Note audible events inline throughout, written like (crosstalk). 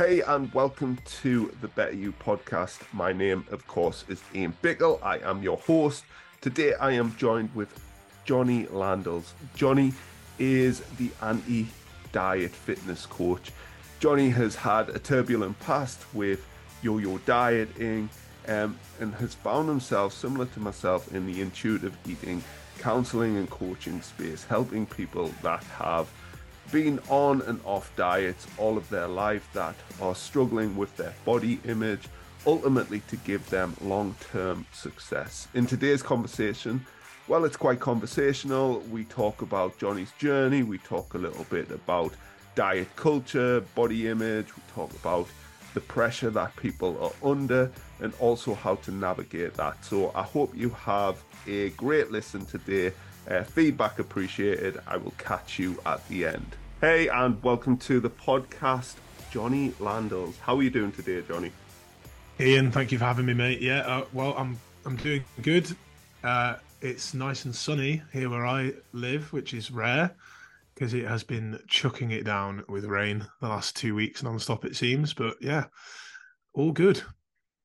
Hey, and welcome to the Better You podcast. My name, of course, is Ian Bickle. I am your host. Today, I am joined with Jonny Landels. Jonny is the anti diet fitness coach. Johnny has had a turbulent past with yo yo dieting um, and has found himself, similar to myself, in the intuitive eating counseling and coaching space, helping people that have been on and off diets all of their life that are struggling with their body image, ultimately to give them long term success. In today's conversation, well, it's quite conversational. We talk about Jonny's journey, we talk a little bit about diet culture, body image, we talk about the pressure that people are under, and also how to navigate that. So I hope you have a great listen today. Uh, feedback appreciated. I will catch you at the end. Hey, and welcome to the podcast, Jonny Landels. How are you doing today, Jonny? Ian, thank you for having me, mate. Yeah, uh, well, I'm I'm doing good. Uh, it's nice and sunny here where I live, which is rare because it has been chucking it down with rain the last two weeks non-stop it seems but yeah all good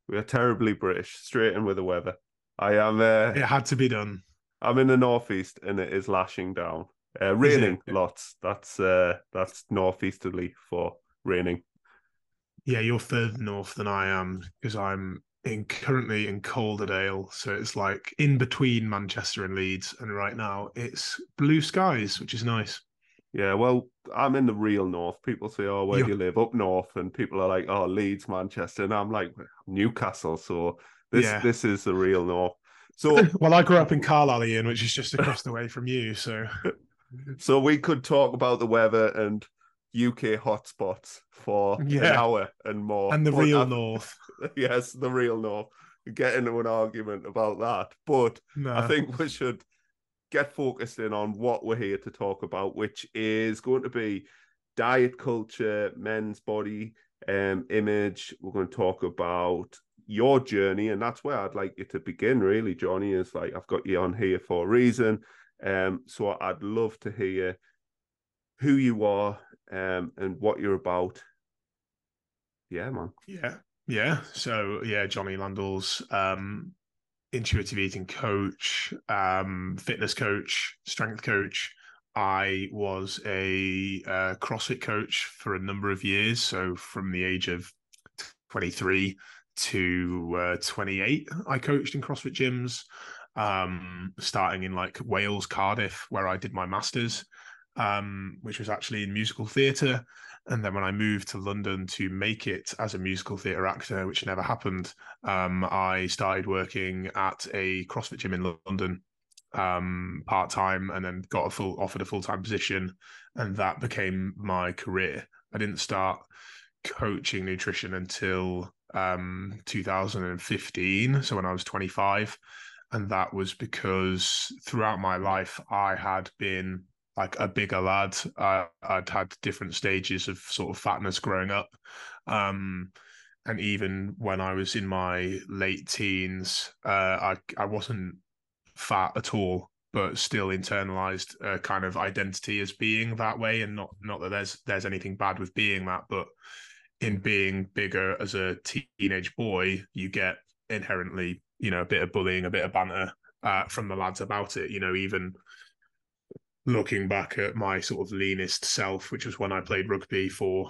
we are terribly british straight in with the weather i am uh, it had to be done i'm in the northeast and it is lashing down uh, raining lots that's uh that's northeasterly for raining yeah you're further north than i am because i'm in currently in Calderdale, so it's like in between Manchester and Leeds, and right now it's blue skies, which is nice. Yeah, well, I'm in the real north. People say, "Oh, where do you live?" Up north, and people are like, "Oh, Leeds, Manchester," and I'm like, Newcastle. So this yeah. this is the real north. So, (laughs) well, I grew up in Carlisle, Ian, which is just across the way from you. So, (laughs) so we could talk about the weather and UK hotspots for yeah. an hour and more, and the but real north. (laughs) yes, the real north. Get into an argument about that, but no. I think we should get focused in on what we're here to talk about, which is going to be diet culture, men's body um, image. We're going to talk about your journey, and that's where I'd like you to begin. Really, Jonny is like I've got you on here for a reason. Um, so I'd love to hear who you are um, and what you're about. Yeah, man. Yeah, yeah. So yeah, Jonny Landels. Um, intuitive eating coach, um, fitness coach, strength coach. I was a uh, CrossFit coach for a number of years. So from the age of 23 to uh, 28, I coached in CrossFit gyms, um, starting in like Wales, Cardiff, where I did my master's, um, which was actually in musical theatre. And then when I moved to London to make it as a musical theatre actor, which never happened, um, I started working at a CrossFit gym in London um, part time, and then got a full offered a full time position, and that became my career. I didn't start coaching nutrition until um, 2015, so when I was 25, and that was because throughout my life I had been like a bigger lad. I, I'd had different stages of sort of fatness growing up. Um, and even when I was in my late teens, uh, I I wasn't fat at all, but still internalized a kind of identity as being that way, and not not that there's there's anything bad with being that, but in being bigger as a teenage boy, you get inherently, you know, a bit of bullying, a bit of banter uh, from the lads about it. You know, even looking back at my sort of leanest self, which was when I played rugby for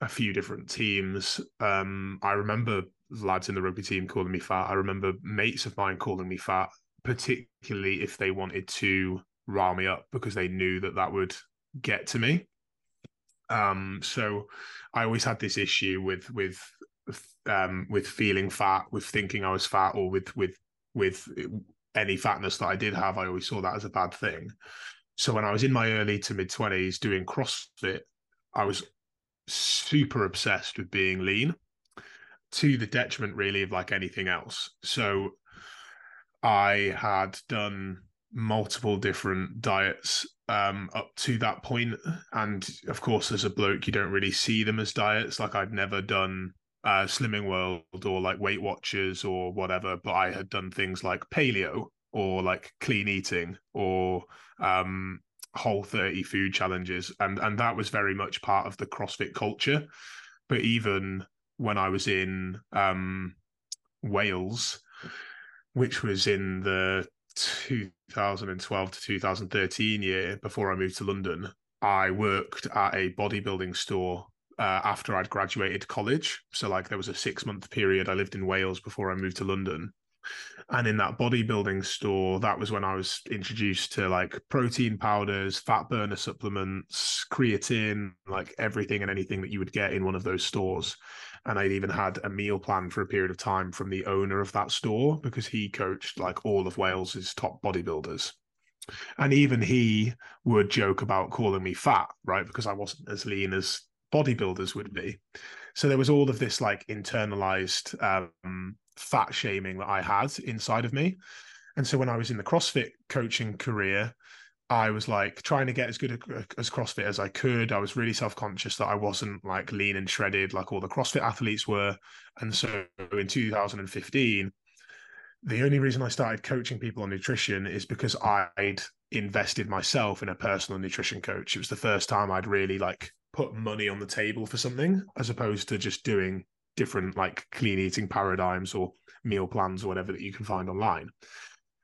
a few different teams, um, I remember lads in the rugby team calling me fat. I remember mates of mine calling me fat, particularly if they wanted to rile me up because they knew that that would get to me. Um, so I always had this issue with with um, with feeling fat, with thinking I was fat, or with with with any fatness that I did have. I always saw that as a bad thing. So when I was in my early to mid 20s doing CrossFit, I was super obsessed with being lean to the detriment really of like anything else. So I had done multiple different diets um, up to that point and of course as a bloke you don't really see them as diets like I'd never done uh, slimming world or like weight watchers or whatever but I had done things like paleo or like clean eating or um, whole 30 food challenges and and that was very much part of the crossfit culture. But even when I was in um, Wales, which was in the 2012 to 2013 year before I moved to London, I worked at a bodybuilding store uh, after I'd graduated college. So, like, there was a six month period I lived in Wales before I moved to London. And in that bodybuilding store, that was when I was introduced to like protein powders, fat burner supplements, creatine, like everything and anything that you would get in one of those stores. And I'd even had a meal plan for a period of time from the owner of that store because he coached like all of Wales's top bodybuilders. And even he would joke about calling me fat, right? Because I wasn't as lean as bodybuilders would be. So there was all of this like internalized um, fat shaming that I had inside of me. And so when I was in the CrossFit coaching career, I was like trying to get as good as CrossFit as I could. I was really self conscious that I wasn't like lean and shredded like all the CrossFit athletes were. And so in 2015, the only reason I started coaching people on nutrition is because I'd invested myself in a personal nutrition coach. It was the first time I'd really like put money on the table for something as opposed to just doing different like clean eating paradigms or meal plans or whatever that you can find online.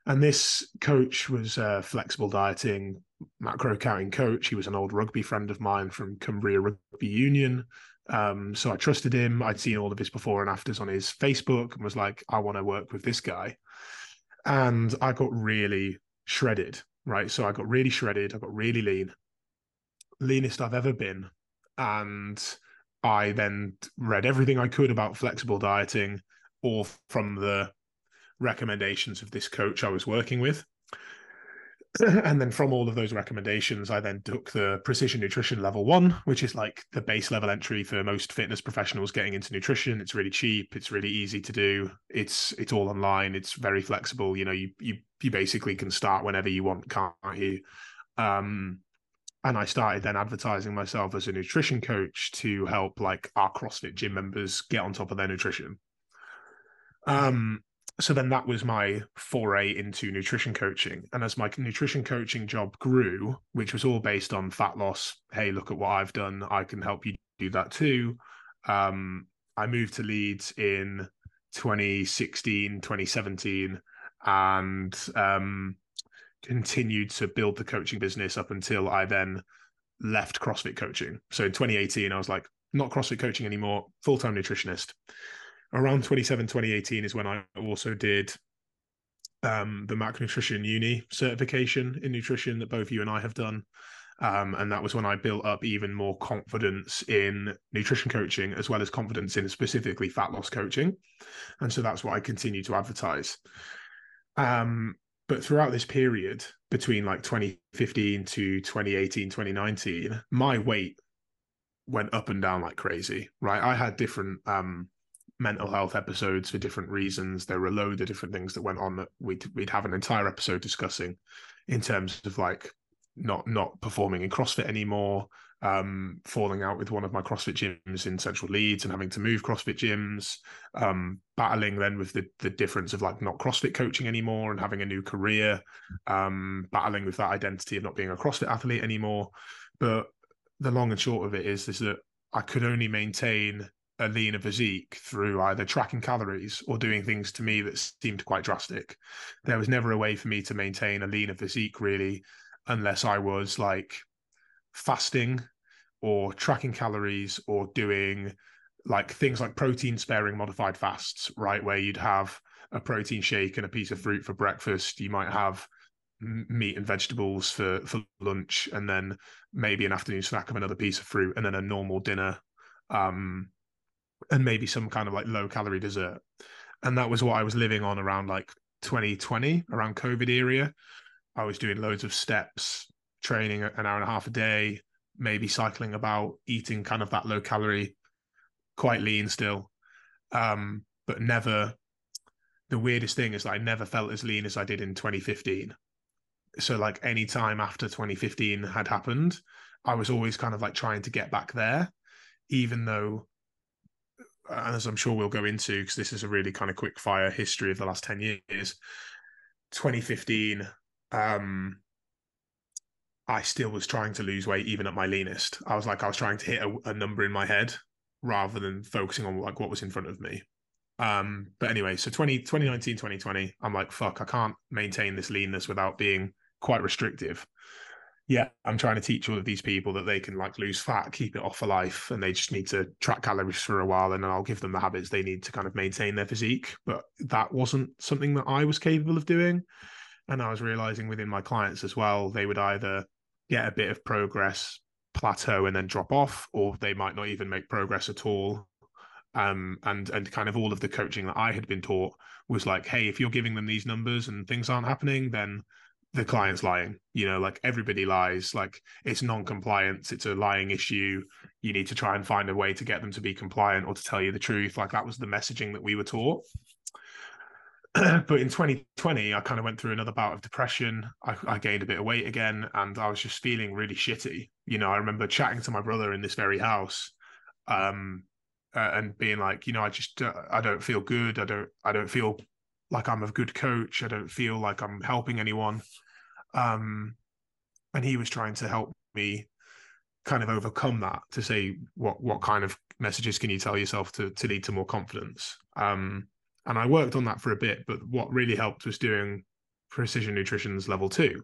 And this coach was a flexible dieting, macro counting coach. He was an old rugby friend of mine from Cumbria Rugby Union. Um, so I trusted him. I'd seen all of his before and afters on his Facebook and was like, I want to work with this guy. And I got really shredded, right? So I got really shredded. I got really lean, leanest I've ever been. And I then read everything I could about flexible dieting, or from the recommendations of this coach I was working with. (clears throat) and then from all of those recommendations, I then took the precision nutrition level one, which is like the base level entry for most fitness professionals getting into nutrition. It's really cheap. It's really easy to do. It's it's all online. It's very flexible. You know, you you you basically can start whenever you want, can't you? Um, and I started then advertising myself as a nutrition coach to help like our CrossFit gym members get on top of their nutrition. Um, so then that was my foray into nutrition coaching. And as my nutrition coaching job grew, which was all based on fat loss, hey, look at what I've done, I can help you do that too. Um, I moved to Leeds in 2016, 2017, and um, continued to build the coaching business up until I then left CrossFit coaching. So in 2018, I was like, not CrossFit coaching anymore, full time nutritionist. Around 27, 2018 is when I also did um, the Mac Nutrition Uni certification in nutrition that both you and I have done. Um, and that was when I built up even more confidence in nutrition coaching, as well as confidence in specifically fat loss coaching. And so that's what I continue to advertise. Um, but throughout this period between like 2015 to 2018 2019 my weight went up and down like crazy right? I had different um mental health episodes for different reasons. There were a load of different things that went on that we'd, we'd have an entire episode discussing in terms of like not not performing in crossfit anymore um, falling out with one of my CrossFit gyms in central Leeds and having to move CrossFit gyms, um, battling then with the the difference of like not CrossFit coaching anymore and having a new career, um, battling with that identity of not being a CrossFit athlete anymore. But the long and short of it is is that I could only maintain a leaner physique through either tracking calories or doing things to me that seemed quite drastic. There was never a way for me to maintain a leaner physique really unless I was like fasting or tracking calories or doing like things like protein sparing modified fasts, right? Where you'd have a protein shake and a piece of fruit for breakfast. You might have meat and vegetables for for lunch and then maybe an afternoon snack of another piece of fruit and then a normal dinner um and maybe some kind of like low calorie dessert and that was what i was living on around like 2020 around covid area i was doing loads of steps training an hour and a half a day maybe cycling about, eating kind of that low calorie, quite lean still, um, but never. The weirdest thing is that I never felt as lean as I did in 2015. So like any time after 2015 had happened, I was always kind of like trying to get back there, even though as I'm sure we'll go into, because this is a really kind of quick fire history of the last 10 years. 2015, um, I still was trying to lose weight even at my leanest. I was like, I was trying to hit a, a number in my head rather than focusing on like what was in front of me. Um, but anyway, so 20, 2019, 2020, I'm like, fuck, I can't maintain this leanness without being quite restrictive. Yeah, I'm trying to teach all of these people that they can like lose fat, keep it off for life, and they just need to track calories for a while, and then I'll give them the habits they need to kind of maintain their physique. But that wasn't something that I was capable of doing. And I was realizing within my clients as well, they would either get a bit of progress, plateau, and then drop off, or they might not even make progress at all um, and and kind of all of the coaching that I had been taught was like, hey, if you're giving them these numbers and things aren't happening, then the client's lying. You know, like everybody lies. Like it's non-compliance. It's a lying issue. You need to try and find a way to get them to be compliant or to tell you the truth. Like that was the messaging that we were taught. (clears throat) but in 2020, I kind of went through another bout of depression. I, I, gained a bit of weight again, and I was just feeling really shitty. You know, I remember chatting to my brother in this very house, um, uh, and being like, you know, I just uh, I don't feel good. I don't I don't feel like I'm a good coach. I don't feel like I'm helping anyone. Um, and he was trying to help me kind of overcome that to say what what kind of messages can you tell yourself to to lead to more confidence. Um, and I worked on that for a bit, but what really helped was doing precision nutrition's level two.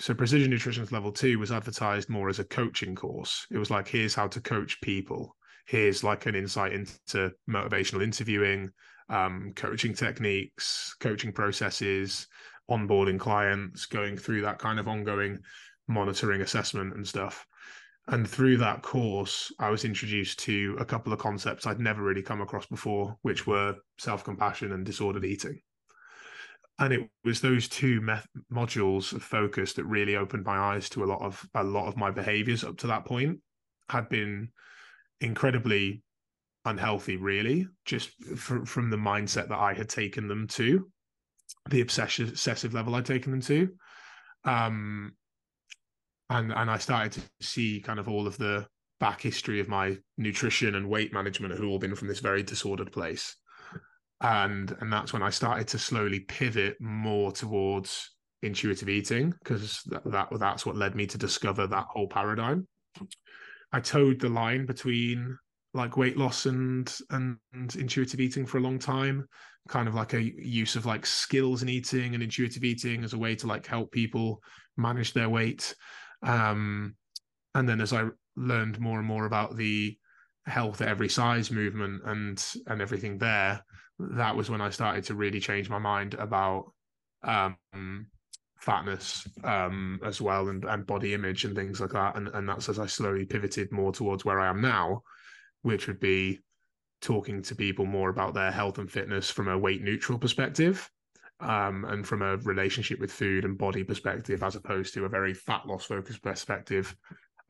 So precision nutrition's level two was advertised more as a coaching course. It was like here's how to coach people here's like an insight into motivational interviewing, um, coaching techniques, coaching processes, onboarding clients, going through that kind of ongoing monitoring assessment and stuff. And through that course, I was introduced to a couple of concepts I'd never really come across before, which were self compassion and disordered eating. And it was those two modules of focus that really opened my eyes to a lot of a lot of my behaviors up to that point had been incredibly unhealthy, really, just from, from the mindset that I had taken them to, the obsessive, obsessive level I'd taken them to. Um, and and I started to see kind of all of the back history of my nutrition and weight management had all been from this very disordered place. And and that's when I started to slowly pivot more towards intuitive eating because that, that that's what led me to discover that whole paradigm. I towed the line between like weight loss and and intuitive eating for a long time kind of like a use of like skills in eating and intuitive eating as a way to like help people manage their weight um and then as i learned more and more about the health at every size movement and and everything there that was when i started to really change my mind about um fatness um, as well and, and body image and things like that. And, and that's as I slowly pivoted more towards where I am now, which would be talking to people more about their health and fitness from a weight neutral perspective um, and from a relationship with food and body perspective, as opposed to a very fat loss focused perspective,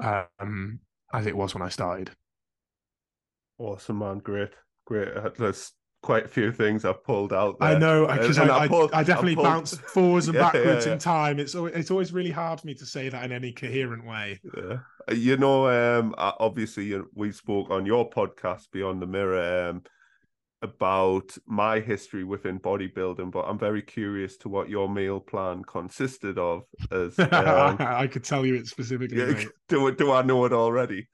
um, as it was when I started. Awesome, man. Great. Great. Let's quite a few things I've pulled out. There. I know because I, I, pulled, I, definitely pulled... bounced forwards (laughs) and yeah, backwards yeah, yeah. in time. It's it's always really hard for me to say that in any coherent way. You know, um, obviously we spoke on your podcast Beyond the Mirror um, about my history within bodybuilding, but I'm very curious to what your meal plan consisted of. As (laughs) um... I could tell you it specifically. (laughs) do do I know it already?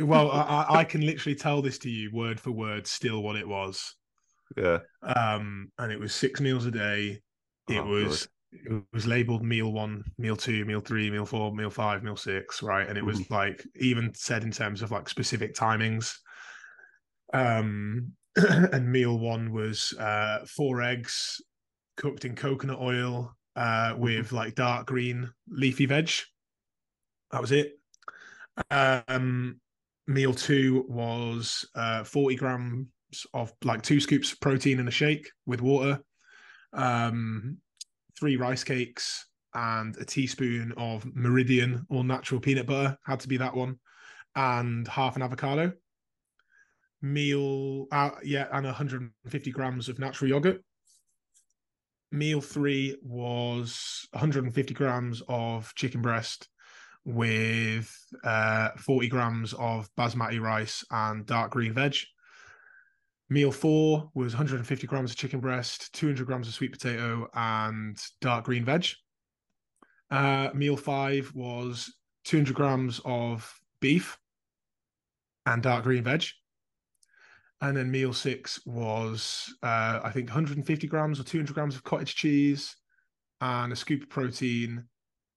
Well, I, I, (laughs) can literally tell this to you word for word, still what it was. Yeah. Um, and it was six meals a day. It oh, was good. it was labeled meal one, meal two, meal three, meal four, meal five, meal six, right? And it was mm. like even said in terms of like specific timings. Um, (clears throat) and meal one was uh, four eggs cooked in coconut oil uh, mm-hmm. with like dark green leafy veg. That was it. Um, meal two was uh, 40 grams of like two scoops of protein in a shake with water, um, three rice cakes, and a teaspoon of Meridian or natural peanut butter. Had to be that one, and half an avocado. Meal, uh, yeah, and 150 grams of natural yogurt. Meal three was 150 grams of chicken breast with uh, 40 grams of basmati rice and dark green veg. Meal four was 150 grams of chicken breast, 200 grams of sweet potato, and dark green veg. Uh, meal five was 200 grams of beef and dark green veg. And then meal six was uh, I think 150 grams or 200 grams of cottage cheese, and a scoop of protein,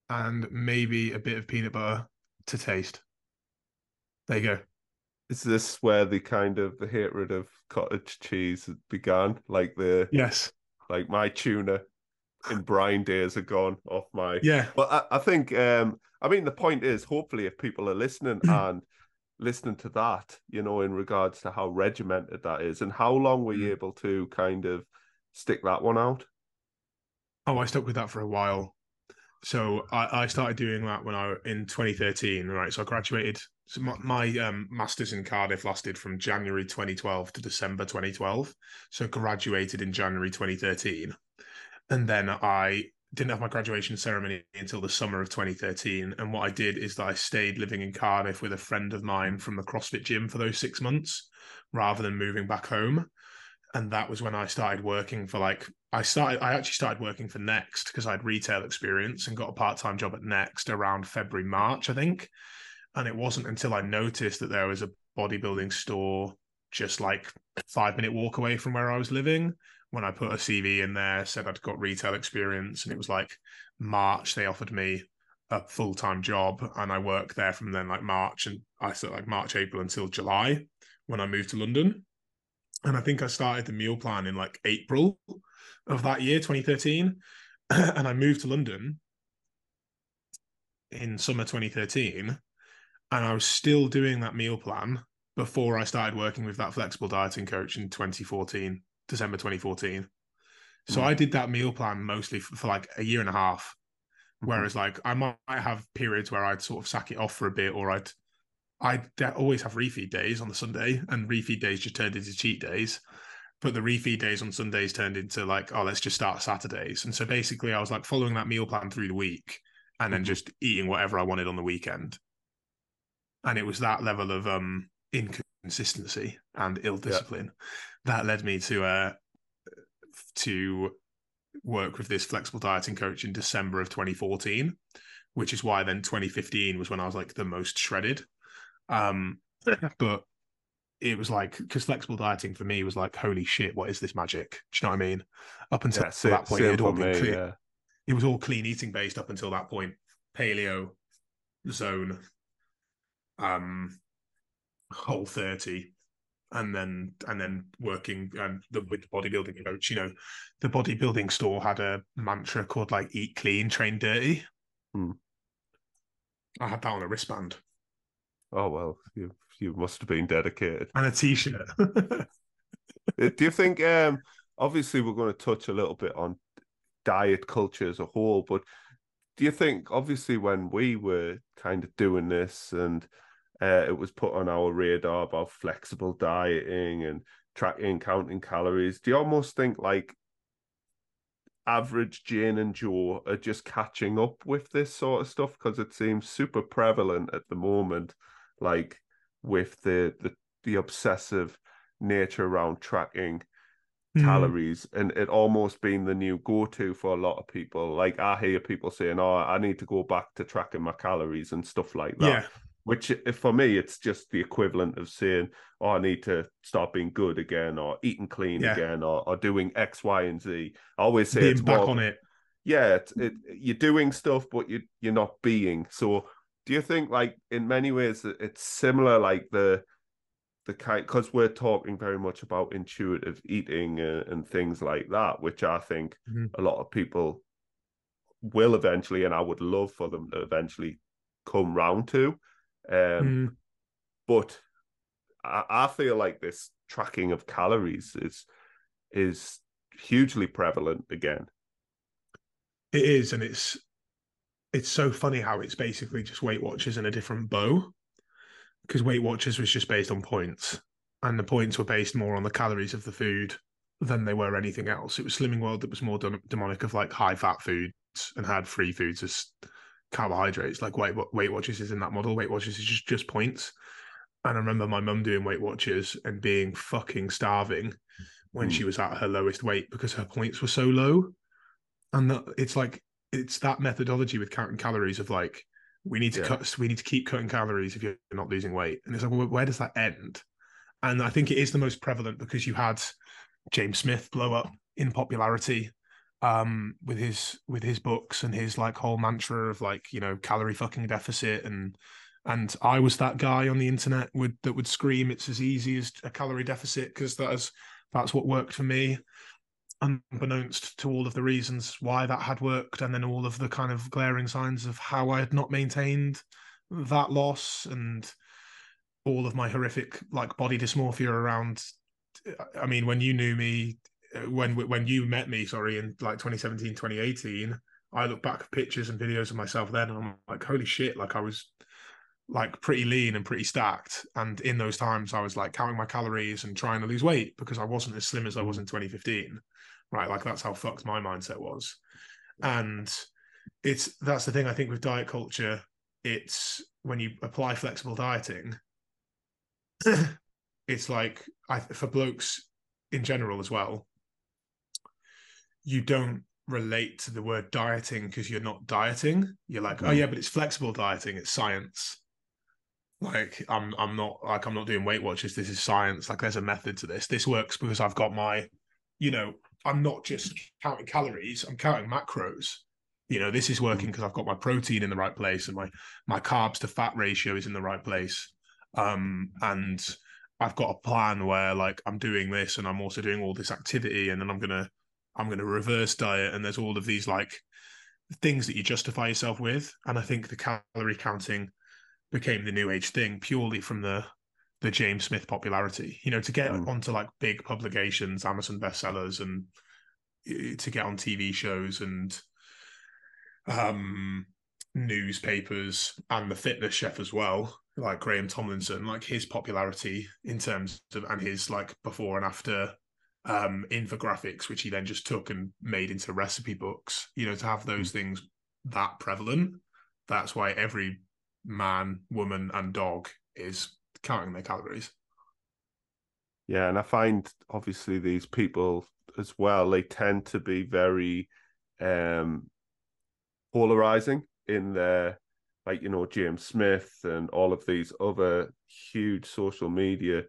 and maybe a bit of peanut butter to taste. There you go. Is this where the kind of the hatred of cottage cheese began? Like the yes, like my tuna in brine days are gone off my yeah. But I, I think um I mean the point is hopefully if people are listening (clears throat) and listening to that, you know, in regards to how regimented that is, and how long were you Mm. able to kind of stick that one out? Oh, I stuck with that for a while. So I, I started doing that when I in 2013, right? So I graduated. So my, my um, masters in Cardiff lasted from January 2012 to December 2012. So graduated in January 2013, and then I didn't have my graduation ceremony until the summer of 2013. And what I did is that I stayed living in Cardiff with a friend of mine from the CrossFit gym for those six months, rather than moving back home and that was when I started working for like I started I actually started working for Next because I had retail experience and got a part-time job at Next around February March I think and it wasn't until I noticed that there was a bodybuilding store just like 5 minute walk away from where I was living when I put a CV in there said I'd got retail experience and it was like March they offered me a full-time job and I worked there from then like March and I said like March April until July when I moved to London and I think I started the meal plan in like April of that year, 2013. (clears throat) and I moved to London in summer 2013. And I was still doing that meal plan before I started working with that flexible dieting coach in 2014, December 2014. So Mm. I did that meal plan mostly for, for like a year and a half. Mhm. Whereas, like, I might have periods where I'd sort of sack it off for a bit, or I'd I'd always have refeed days on the Sunday, and refeed days just turned into cheat days. But the refeed days on Sundays turned into like, oh, let's just start Saturdays. And so basically, I was like following that meal plan through the week, and then Mhm. just eating whatever I wanted on the weekend. And it was that level of um inconsistency and ill discipline that led me to uh to work with this flexible dieting coach in December of 2014, which is why then 2015 was when I was like the most shredded. Um, (laughs) but it was like because flexible dieting for me was like, holy shit, what is this magic? Do you know what I mean? Up until Yeah, that point, it all been clear. Yeah. It was all clean eating based up until that point. Paleo, zone, um, whole 30 and then and then working and the with the bodybuilding coach you know the bodybuilding store had a mantra called like eat clean train dirty Hmm. i had that on a wristband Oh well, you you must have been dedicated. and a t-shirt (laughs) Uh, Do you think? Um, obviously, we're going to touch a little bit on diet culture as a whole, but do you think, obviously, when we were kind of doing this and uh, it was put on our radar about flexible dieting and tracking, counting calories, do you almost think like average Jane and Joe are just catching up with this sort of stuff? Because it seems super prevalent at the moment, like with the the, the obsessive nature around tracking Hmm. calories and it almost being the new go-to for a lot of people. Like i hear people saying oh i need to go back to tracking my calories and stuff like that. Yeah which for me it's just the equivalent of saying oh i need to start being good again or eating clean Yeah. again or, or doing x y and z i always say being it's back more on it yeah it, it, you're doing stuff but you you're not being so do you think like in many ways that it's similar like the the kind because we're talking very much about intuitive eating uh, and things like that which i think Mhm. a lot of people will eventually and i would love for them to eventually come round to um Hmm. but I, I feel like this tracking of calories is is hugely prevalent again it is and it's it's so funny how it's basically just weight watchers in a different bow because weight watchers was just based on points and the points were based more on the calories of the food than they were anything else it was slimming world that was more dem- demonic of like high fat foods and had free foods as carbohydrates like weight, weight watchers is in that model. Weight watchers is just just points. And i remember my mum doing weight watchers and being fucking starving when Hmm. she was at her lowest weight because her points were so low. And that it's like it's that methodology with counting calories of like we need to Yeah. cut we need to keep cutting calories if you're not losing weight. And it's like well, where does that end? And I think it is the most prevalent because you had James Smith blow up in popularity um with his with his books and his like whole mantra of like you know calorie fucking deficit and and I was that guy on the internet would that would scream it's as easy as a calorie deficit because that is that's what worked for me unbeknownst to all of the reasons why that had worked and then all of the kind of glaring signs of how I had not maintained that loss and all of my horrific like body dysmorphia around I mean when you knew me when when you met me, sorry, in like 2017, 2018, I look back at pictures and videos of myself then, and I'm like, holy shit! Like I was like pretty lean and pretty stacked, and in those times, I was like counting my calories and trying to lose weight because I wasn't as slim as I was mm. in 2015. Right, like that's how fucked my mindset was, and it's that's the thing I think with diet culture. It's when you apply flexible dieting, (clears throat) it's like I, for blokes in general as well you don't relate to the word dieting because you're not dieting. You're like, oh yeah, but it's flexible dieting. It's science. Like I'm, I'm not like I'm not doing Weight Watchers. This is science. Like there's a method to this. This works because I've got my, you know, I'm not just counting calories. I'm counting macros. You know, this is working because I've got my protein in the right place and my my carbs to fat ratio is in the right place. Um, and I've got a plan where like I'm doing this and I'm also doing all this activity and then I'm gonna I'm going to reverse diet, and there's all of these like things that you justify yourself with. And I think the calorie counting became the new age thing purely from the the James Smith popularity. You know, to get mm. onto like big publications, Amazon bestsellers, and uh, to get on TV shows and um newspapers and the fitness chef as well like graeme tomlinson like his popularity in terms of and his like before and after um, infographics, which he then just took and made into recipe books. You know, to have those hmm. things that prevalent, that's why every man, woman, and dog is counting their calories. Yeah, and I find obviously these people as well, they tend to be very um polarizing in their like you know James Smith and all of these other huge social media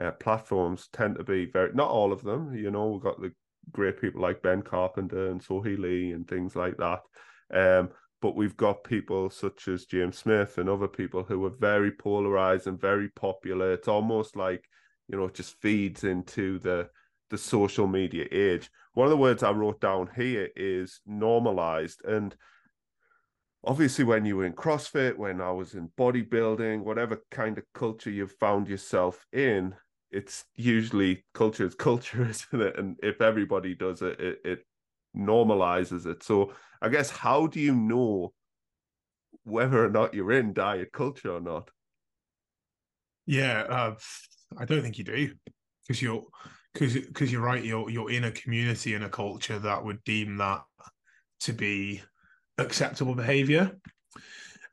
uh, platforms tend to be very not all of them. You know, we've got the great people like Ben Carpenter and Sohee Lee and things like that. Um, but we've got people such as James Smith and other people who are very polarized and very popular. It's almost like you know, it just feeds into the the social media age. One of the words I wrote down here is normalized and obviously when you were in CrossFit, when I was in bodybuilding, whatever kind of culture you've found yourself in, it's usually culture is culture, (laughs) isn't it? And if everybody does it, it, it normalizes it. So I guess how do you know whether or not you're in diet culture or not? Yeah, uh, I don't think you do because you're because because you're right. You're you're in a community and a culture that would deem that to be acceptable behavior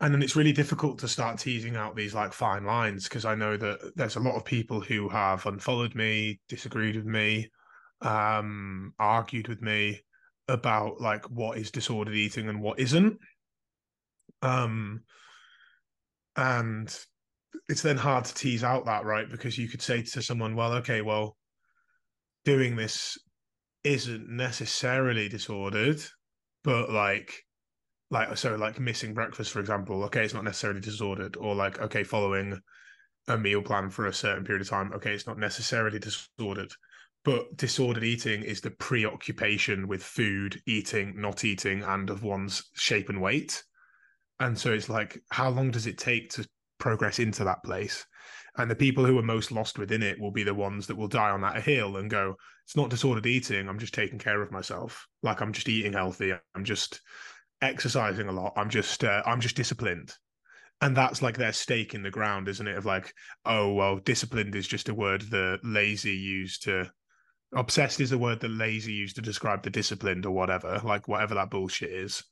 and then it's really difficult to start teasing out these like fine lines because I know that there's a lot of people who have unfollowed me, disagreed with me, um, argued with me about like what is disordered eating and what isn't. Um, and it's then hard to tease out that right because you could say to someone, well, okay, well, doing this isn't necessarily disordered, but like like so like missing breakfast for example okay it's not necessarily disordered or like okay following a meal plan for a certain period of time okay it's not necessarily disordered. But disordered eating is the preoccupation with food eating not eating and of one's shape and weight. And so it's like how long does it take to progress into that place? And the people who are most lost within it will be the ones that will die on that hill and go it's not disordered eating i'm just taking care of myself. Like i'm just eating healthy i'm just exercising a lot. I'm just uh, I'm just disciplined. And that's like their stake in the ground, isn't it? Of like, oh well, disciplined is just a word that lazy used to obsessed is a word that lazy used to describe the disciplined or whatever, like whatever that bullshit is.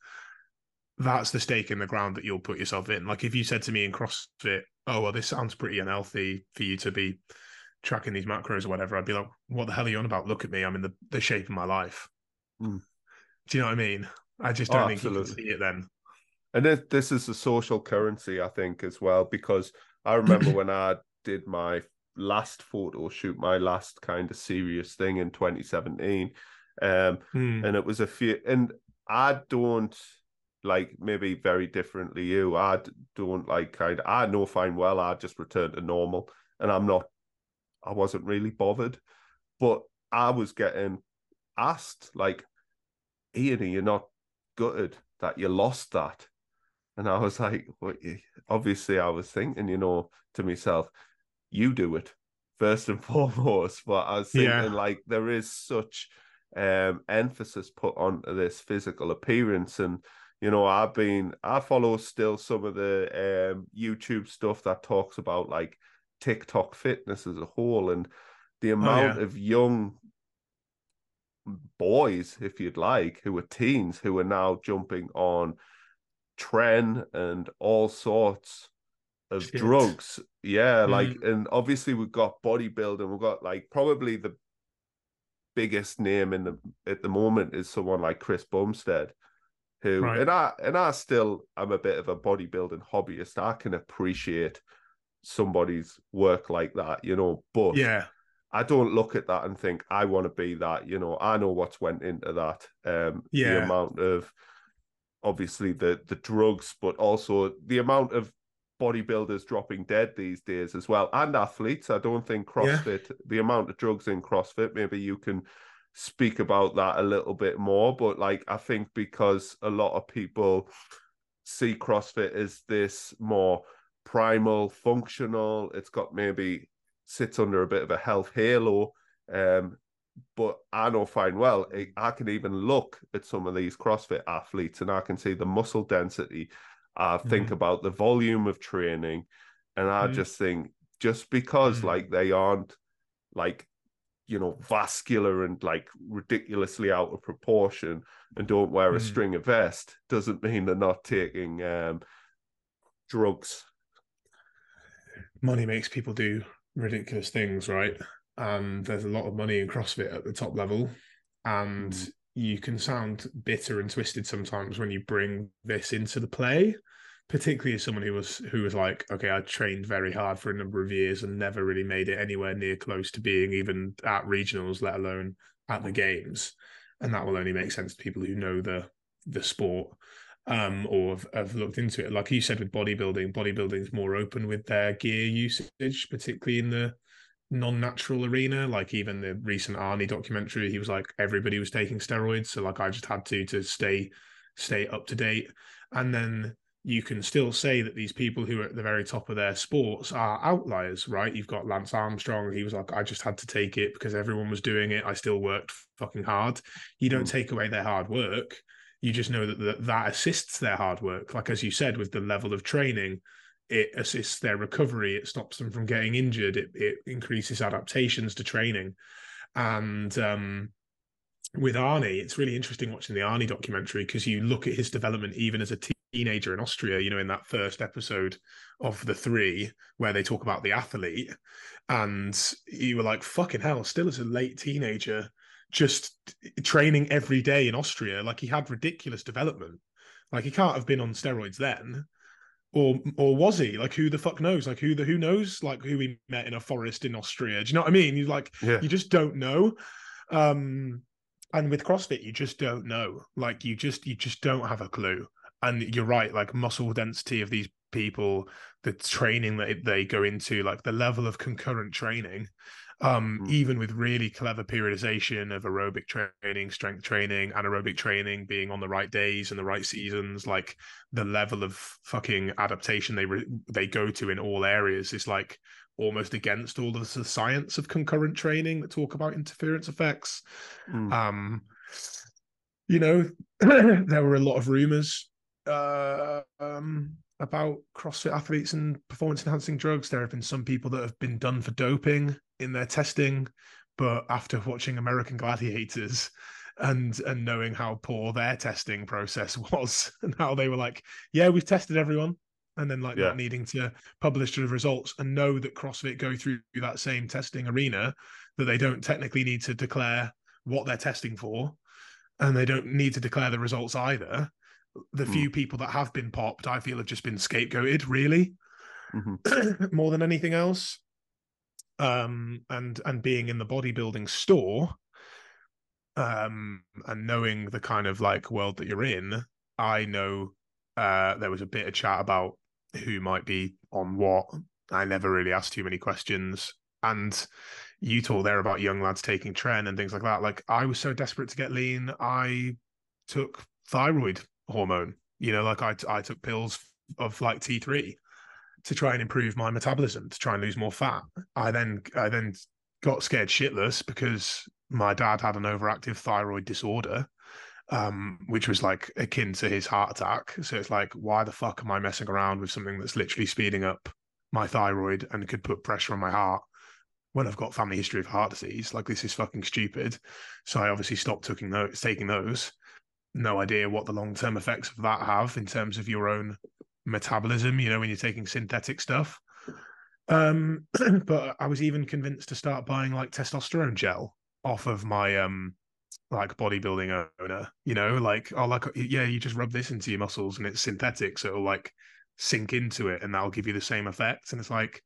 That's the stake in the ground that you'll put yourself in. Like if you said to me in CrossFit, oh well, this sounds pretty unhealthy for you to be tracking these macros or whatever, I'd be like, what the hell are you on about? Look at me, I'm in the, the shape of my life. Mm. Do you know what I mean? I just don't oh, think absolutely. you can see it then. And this, this is a social currency, I think, as well, because I remember (clears throat) when I did my last photo shoot, my last kind of serious thing in 2017. Um, Mm. and it was a few, and I don't like maybe very differently you. I don't like kind of, I know fine well, I just returned to normal and I'm not, I wasn't really bothered, but I was getting asked, like, Ian, are you not gutted that you lost that? And I was like, well, obviously, I was thinking, you know, to myself, you do it first and (laughs) foremost. But I was thinking, Yeah. like, there is such um, emphasis put onto this physical appearance. And, you know, I've been, I follow still some of the um, YouTube stuff that talks about like TikTok fitness as a whole and the amount yeah. of young boys, if you'd like, who are teens who are now jumping on tren and all sorts of Shit. drugs. Yeah, Mm. like and obviously we've got bodybuilding, we've got like probably the biggest name in the at the moment is someone like Chris Bumstead. Who Right. and I and I still am a bit of a bodybuilding hobbyist. I can appreciate somebody's work like that, you know, but Yeah. I don't look at that and think I want to be that. You know, I know what's went into that. Um, the amount of obviously the the drugs, but also the amount of bodybuilders dropping dead these days as well, and athletes. I don't think CrossFit, the amount of drugs in CrossFit, maybe you can speak about that a little bit more. But like, I think because a lot of people see CrossFit as this more primal, functional. It's got maybe sits under a bit of a health halo. Um, but I know fine well, I- can even look at some of these CrossFit athletes and I can see the muscle density. I think Mhm. about the volume of training, and I Mhm. just think just because Mhm. like they aren't like you know vascular and like ridiculously out of proportion and don't wear a Mhm. stringer vest doesn't mean they're not taking um drugs. money makes people do ridiculous things, right? And there's a lot of money in CrossFit at the top level. And Mm. you can sound bitter and twisted sometimes when you bring this into the play, particularly as someone who was who was like, okay, I trained very hard for a number of years and never really made it anywhere near close to being even at regionals, let alone at the games. And that will only make sense to people who know the the sport um, or have, have looked into it. Like you said with bodybuilding, bodybuilding's more open with their gear usage, particularly in the non-natural arena. Like even the recent Arnie documentary, he was like everybody was taking steroids, so like I just had to to stay stay up to date. And then you can still say that these people who are at the very top of their sports are outliers, right? You've got Lance Armstrong. He was like, I just had to take it because everyone was doing it. I still worked fucking hard. You don't Mm. take away their hard work you just know that that, that assists their hard work. Like as you said with the level of training it assists their recovery. It stops them from getting injured. It, it increases adaptations to training. And um with Arnie, it's really interesting watching the Arnie documentary because you look at his development even as a teenager in Austria, you know, in that first episode of the three where they talk about the athlete. And you were like, fucking hell, still as a late teenager, just training every day in Austria. Like he had ridiculous development. Like he can't have been on steroids then. Or or was he? Like who the fuck knows? Like who the who knows like who he met in a forest in Austria. Do you know what I mean? You like Yeah. you just don't know. Um and with CrossFit, you just don't know. Like you just you just don't have a clue. And you're right, like muscle density of these people, the training that they go into, like the level of concurrent training, um, Mm. even with really clever periodization of aerobic training, strength training, anaerobic training, being on the right days and the right seasons, like the level of fucking adaptation they re- they go to in all areas is like almost against all of the science of concurrent training that talk about interference effects. Mm. Um, you know, (clears throat) there were a lot of rumors uh, um, about CrossFit athletes and performance enhancing drugs. There have been some people that have been done for doping in their testing, but after watching American Gladiators and and knowing how poor their testing process (laughs) was and how they were like, yeah, we've tested everyone. And then like Yeah. not needing to publish the results and know that CrossFit go through that same testing arena, that they don't technically need to declare what they're testing for, and they don't need to declare the results either. The Mm. few people that have been popped, I feel, have just been scapegoated, really, Mhm. (clears throat) more than anything else. Um, and and being in the bodybuilding store, um, and knowing the kind of like world that you're in, I know uh, there was a bit of chat about who might be on what. I never really asked too many questions, and you talk there about young lads taking tren and things like that. Like I was so desperate to get lean, I took thyroid hormone. You know, like I I took pills of like T three to try and improve my metabolism to try and lose more fat. I then I then got scared shitless because my dad had an overactive thyroid disorder, um, which was like akin to his heart attack. So it's like, why the fuck am I messing around with something that's literally speeding up my thyroid and could put pressure on my heart when I've got family history of heart disease? Like this is fucking stupid. So I obviously stopped taking those, taking those. No idea what the long term effects of that have in terms of your own metabolism, you know, when you're taking synthetic stuff. Um, (clears throat) but I was even convinced to start buying like testosterone gel off of my um like bodybuilding owner, you know, like oh like yeah, you just rub this into your muscles and it's synthetic, so it'll like sink into it and that'll give you the same effect. And it's like,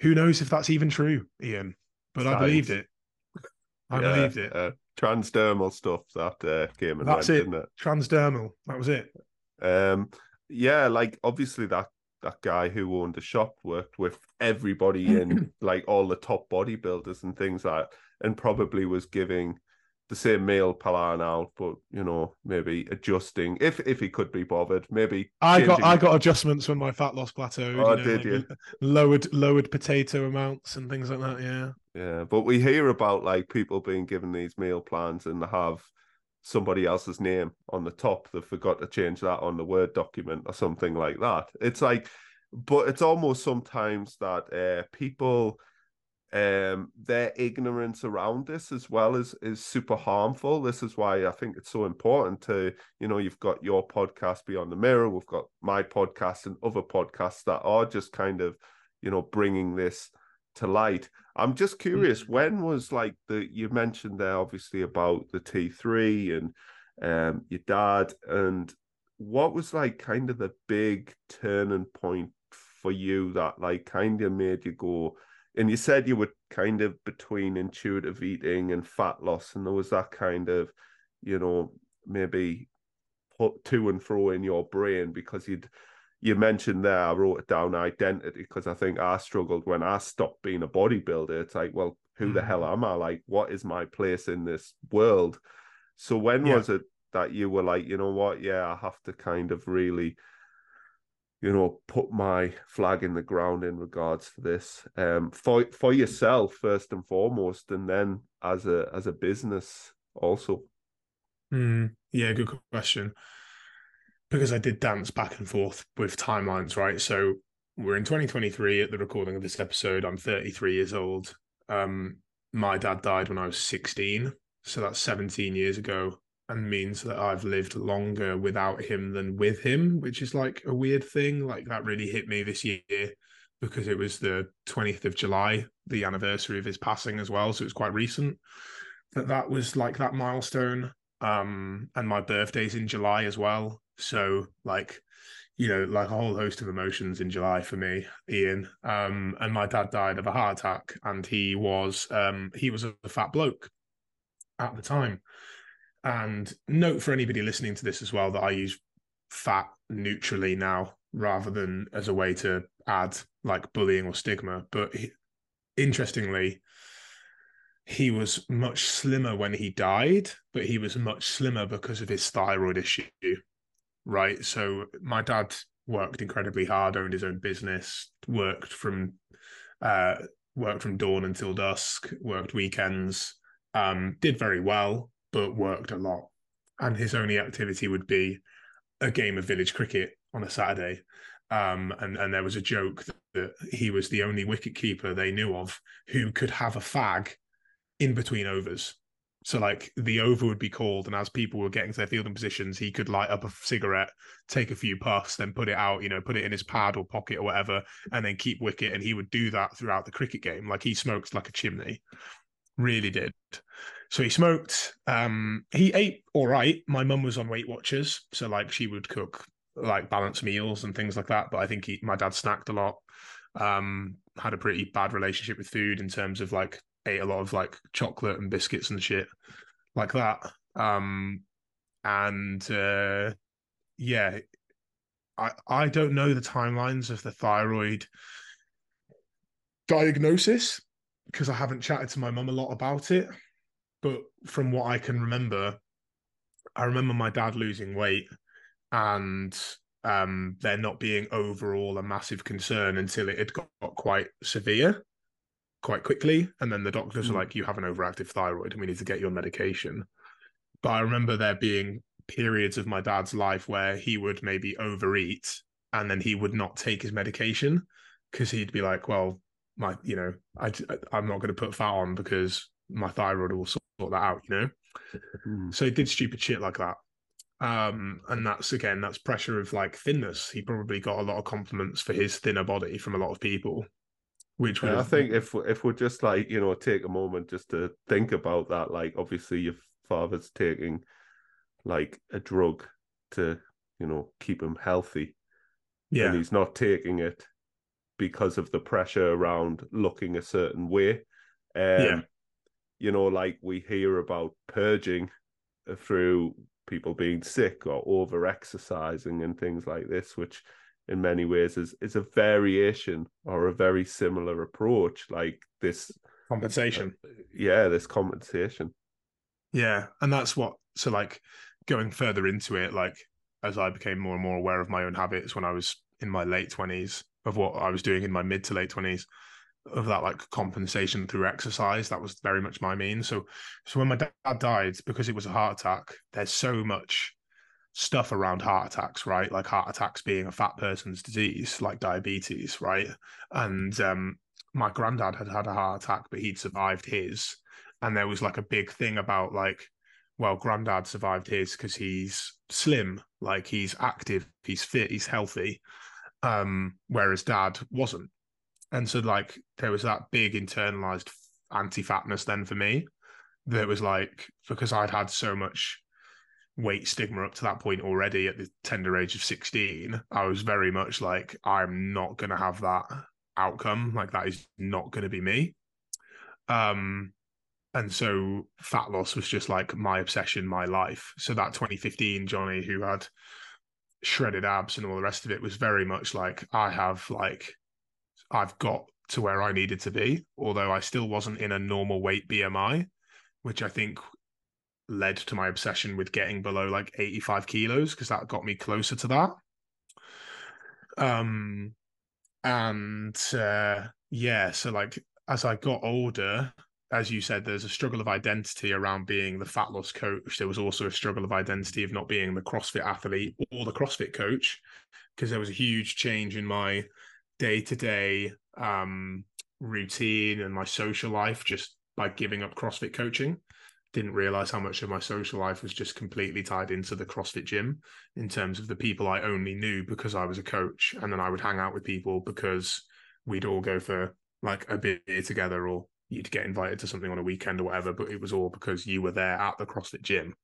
who knows if that's even true, Ian? But Science. I believed it. I yeah, believed it. Uh, transdermal stuff that uh, came and that's went, it. it. Transdermal. That was it. Um, yeah, like obviously that that guy who owned the shop worked with everybody in (clears throat) like all the top bodybuilders and things like that, and probably was giving the same meal plan out, but you know, maybe adjusting if if he could be bothered. Maybe I got I got adjustments when my fat loss plateaued. Oh, you know, did like you? Lowered lowered potato amounts and things like that. Yeah. Yeah, but we hear about like people being given these meal plans and have somebody else's name on the top. They forgot to change that on the Word document or something like that. It's like, but it's almost sometimes that uh, people um their ignorance around this as well is is super harmful this is why i think it's so important to you know you've got your podcast beyond the mirror we've got my podcast and other podcasts that are just kind of you know bringing this to light i'm just curious mm-hmm. when was like the you mentioned there obviously about the t3 and um your dad and what was like kind of the big turning point for you that like kind of made you go and you said you were kind of between intuitive eating and fat loss, and there was that kind of, you know, maybe put to and fro in your brain because you'd you mentioned there, I wrote it down identity because I think I struggled when I stopped being a bodybuilder. It's like, well, who the hell mm. am I? Like, what is my place in this world? So when yeah. was it that you were like, you know what? Yeah, I have to kind of really you know, put my flag in the ground in regards to this um, for for yourself first and foremost, and then as a as a business also. Mm, yeah, good question. Because I did dance back and forth with timelines, right? So we're in 2023 at the recording of this episode. I'm 33 years old. Um, my dad died when I was 16, so that's 17 years ago and means that I've lived longer without him than with him, which is like a weird thing. Like that really hit me this year because it was the 20th of July, the anniversary of his passing as well. So it was quite recent that that was like that milestone. Um, and my birthday's in July as well. So like, you know, like a whole host of emotions in July for me, Ian. Um, and my dad died of a heart attack and he was um he was a fat bloke at the time. And note for anybody listening to this as well that I use fat neutrally now rather than as a way to add like bullying or stigma. But he, interestingly, he was much slimmer when he died, but he was much slimmer because of his thyroid issue. Right. So my dad worked incredibly hard, owned his own business, worked from uh worked from dawn until dusk, worked weekends, um, did very well, but worked a lot. And his only activity would be a game of village cricket on a Saturday. Um, and, and there was a joke that, he was the only wicket keeper they knew of who could have a fag in between overs. So like the over would be called, and as people were getting to their fielding positions, he could light up a cigarette, take a few puffs, then put it out, you know, put it in his pad or pocket or whatever, and then keep wicket. And he would do that throughout the cricket game. Like he smokes like a chimney, really did. So he smoked. Um, he ate all right. My mum was on Weight Watchers, so like she would cook like balanced meals and things like that. But I think he, my dad snacked a lot. Um, had a pretty bad relationship with food in terms of like ate a lot of like chocolate and biscuits and shit like that. Um, and uh, yeah, I I don't know the timelines of the thyroid diagnosis because I haven't chatted to my mum a lot about it. But from what I can remember, I remember my dad losing weight and um, there not being overall a massive concern until it had got, got quite severe quite quickly. And then the doctors mm. were like, you have an overactive thyroid and we need to get you on medication. But I remember there being periods of my dad's life where he would maybe overeat and then he would not take his medication because he'd be like, well, my, you know, I, I'm not going to put fat on because my thyroid will sort that out, you know? Mm. So he did stupid shit like that. Um, and that's again, that's pressure of like thinness. He probably got a lot of compliments for his thinner body from a lot of people. Which I think if if we're just like you know take a moment just to think about that, like obviously your father's taking like a drug to you know keep him healthy, yeah, and he's not taking it because of the pressure around looking a certain way. Um, yeah, you know, like we hear about purging through people being sick or over exercising and things like this, which in many ways is is a variation or a very similar approach, like this compensation. Uh, yeah, this compensation. Yeah, and that's what. So, like going further into it, like as I became more and more aware of my own habits when I was in my late twenties, of what I was doing in my mid to late twenties, of that like compensation through exercise. That was very much my means. So, so when my dad died because it was a heart attack, there's so much stuff around heart attacks, right? Like heart attacks being a fat person's disease, like diabetes, right? And um, my granddad had had a heart attack, but he'd survived his. And there was like a big thing about like, well, granddad survived his because he's slim, like he's active, he's fit, he's healthy. Um, whereas dad wasn't and so like there was that big internalized anti-fatness then for me that was like because I'd had so much weight stigma up to that point already at the tender age of 16 I was very much like I'm not going to have that outcome. Like that is not going to be me. Um and so fat loss was just like my obsession my life. So that 2015 Jonny who had shredded abs and all the rest of it was very much like I have like I've got to where I needed to be, although I still wasn't in a normal weight BMI, which I think led to my obsession with getting below like 85 kilos because that got me closer to that. Um, and uh, yeah, so like as I got older, as you said, there's a struggle of identity around being the fat loss coach. There was also a struggle of identity of not being the CrossFit athlete or the CrossFit coach because there was a huge change in my day to day um routine and my social life just by giving up CrossFit coaching. Didn't realize how much of my social life was just completely tied into the CrossFit gym in terms of the people I only knew because I was a coach. And then I would hang out with people because we'd all go for like a beer together or you'd get invited to something on a weekend or whatever, but it was all because you were there at the CrossFit gym.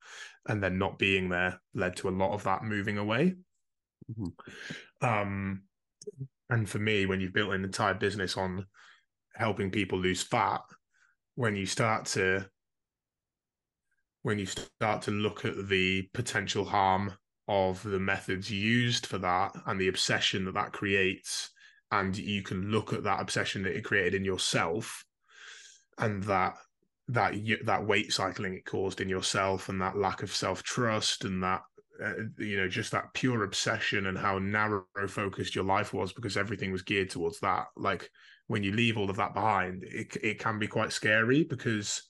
And then not being there led to a lot of that moving away. Mm-hmm. Um, and for me, when you've built an entire business on helping people lose fat, when you start to when you start to look at the potential harm of the methods used for that and the obsession that that creates and you can look at that obsession that it created in yourself and that that that weight cycling it caused in yourself and that lack of self trust and that uh, you know just that pure obsession and how narrow focused your life was because everything was geared towards that. Like when you leave all of that behind it, it can be quite scary because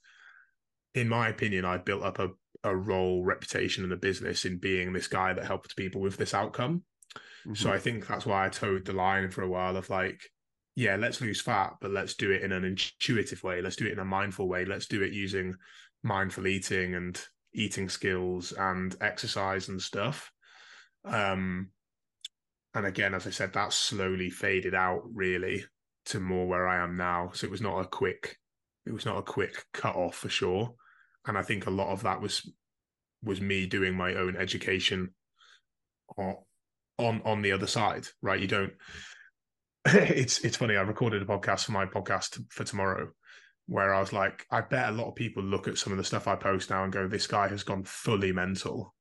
in my opinion i built up a, a role reputation in a business in being this guy that helped people with this outcome mm-hmm. so i think that's why i toed the line for a while of like yeah let's lose fat but let's do it in an intuitive way let's do it in a mindful way let's do it using mindful eating and eating skills and exercise and stuff. Um, and again, as I said, that slowly faded out really to more where I am now. So it was not a quick, it was not a quick cut off for sure. And I think a lot of that was was me doing my own education on on the other side, right? You don't (laughs) it's it's funny. I recorded a podcast for my podcast for tomorrow, where I was like, I bet a lot of people look at some of the stuff I post now and go, "This guy has gone fully mental,"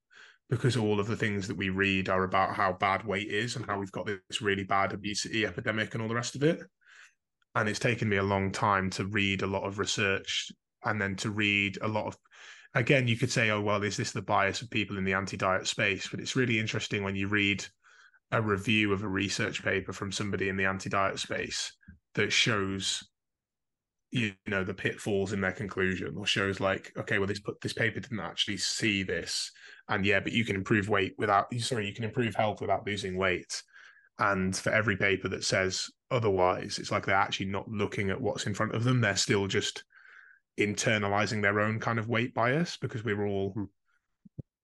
because all of the things that we read are about how bad weight is and how we've got this really bad obesity epidemic and all the rest of it. And it's taken me a long time to read a lot of research and then to read a lot of again, you could say, oh, well, is this the bias of people in the anti diet space? But it's really interesting when you read a review of a research paper from somebody in the anti diet space that shows you know the pitfalls in their conclusion or shows like okay well this put this paper didn't actually see this. And yeah but you can improve weight without sorry you can improve health without losing weight. And for every paper that says otherwise it's like they're actually not looking at what's in front of them. They're still just internalizing their own kind of weight bias because we're all hmm.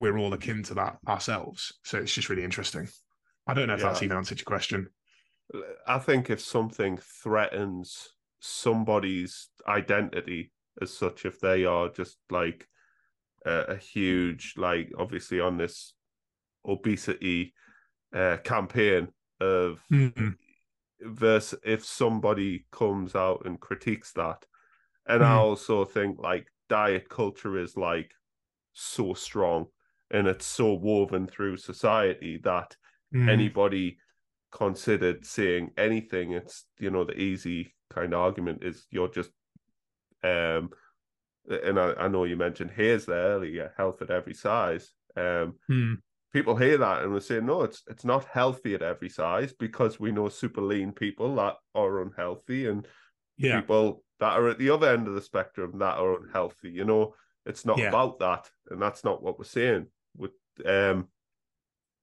we're all akin to that ourselves. So it's just really interesting. I don't know if yeah. that's even answered your question. I think if something threatens somebody's identity as such, if they are just like a, a huge, like obviously on this obesity uh, campaign of mm-hmm. versus if somebody comes out and critiques that and mm. I also think like diet culture is like so strong and it's so woven through society that mm. anybody considered saying anything, it's you know, the easy kind of argument is you're just um and I, I know you mentioned HAES there earlier, health at every size. Um mm. people hear that and they say, no, it's it's not healthy at every size because we know super lean people that are unhealthy and yeah. people that are at the other end of the spectrum that are unhealthy. You know, it's not yeah. about that, and that's not what we're saying. With um,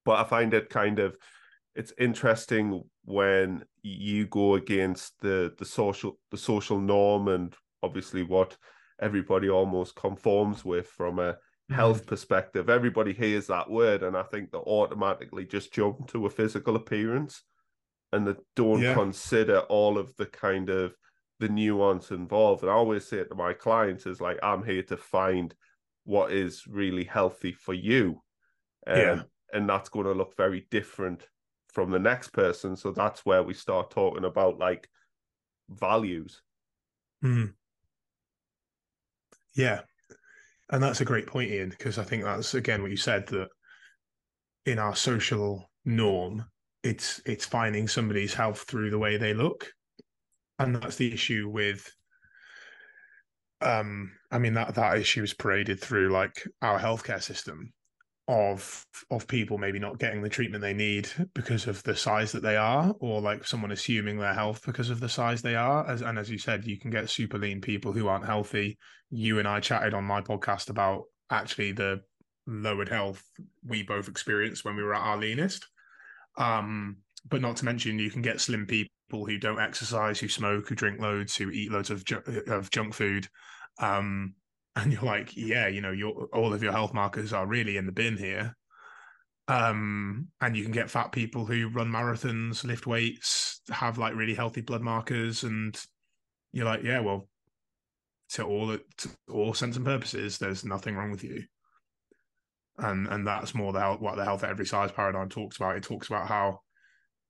but I find it kind of it's interesting when you go against the the social the social norm and obviously what everybody almost conforms with from a health mm. perspective. Everybody hears that word, and I think they automatically just jump to a physical appearance, and they don't yeah. consider all of the kind of the nuance involved. And I always say it to my clients is like, I'm here to find what is really healthy for you. Um, yeah. And that's going to look very different from the next person. So that's where we start talking about like values. Mm. Yeah. And that's a great point, Ian, because I think that's again what you said that in our social norm, it's it's finding somebody's health through the way they look and that's the issue with um i mean that that issue is paraded through like our healthcare system of of people maybe not getting the treatment they need because of the size that they are or like someone assuming their health because of the size they are. As and as you said you can get super lean people who aren't healthy. You and i chatted on my podcast about actually the lowered health we both experienced when we were at our leanest. Um but not to mention you can get slim people people who don't exercise, who smoke, who drink loads, who eat loads of ju- of junk food, um, and you're like, yeah, you know, your all of your health markers are really in the bin here. Um, and you can get fat people who run marathons, lift weights, have like really healthy blood markers, and you're like, yeah, well, to all to all sense and purposes, there's nothing wrong with you. And and that's more the health, what the health at every size paradigm talks about. It talks about how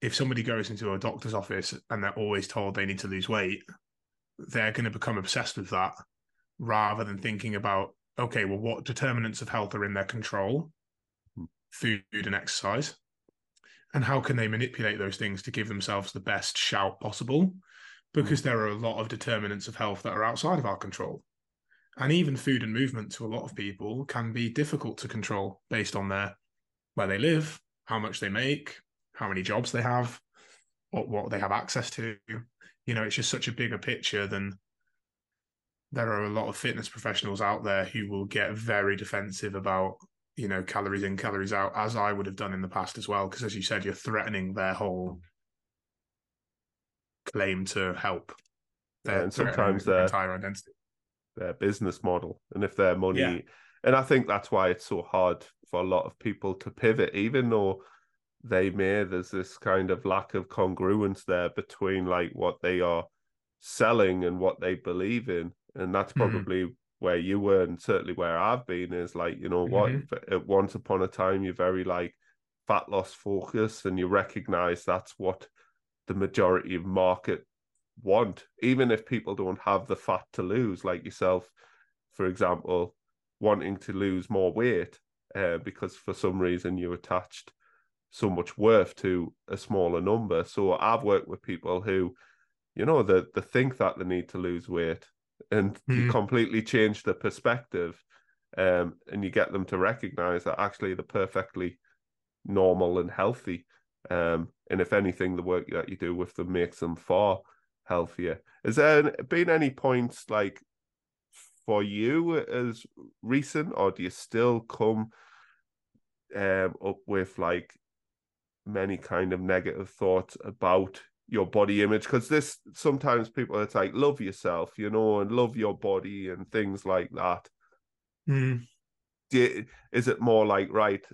if somebody goes into a doctor's office and they're always told they need to lose weight, they're going to become obsessed with that rather than thinking about, okay, well, what determinants of health are in their control? Hmm. Food and exercise. And how can they manipulate those things to give themselves the best shout possible? Hmm. Because there are a lot of determinants of health that are outside of our control. And even food and movement to a lot of people can be difficult to control based on their where they live, how much they make, how many jobs they have, what what they have access to. You know, it's just such a bigger picture than there are a lot of fitness professionals out there who will get very defensive about you know calories in calories out as i would have done in the past as well because as you said you're threatening their whole claim to help their, yeah, and sometimes their entire identity their business model and if their money yeah. and i think that's why it's so hard for a lot of people to pivot even though they may there's this kind of lack of congruence there between like what they are selling and what they believe in and that's mm-hmm. probably mm-hmm. where you were and certainly where i've been is like you know what mm-hmm. once upon a time you're very like fat loss focused and you recognize that's what the majority of market want, even if people don't have the fat to lose, like yourself, for example, wanting to lose more weight uh, because for some reason you attached so much worth to a smaller number. So I've worked with people who, you know, they, they think that they need to lose weight and mm. you hmm. completely change the perspective um, and you get them to recognize that actually they're perfectly normal and healthy. Um, and if anything, the work that you do with them makes them far healthier. Has there been any points like for you as recent, or do you still come um, up with like many kind of negative thoughts about your body image? Because this sometimes people it's like love yourself, you know, and love your body and things like that. Mm. You, is it more like right?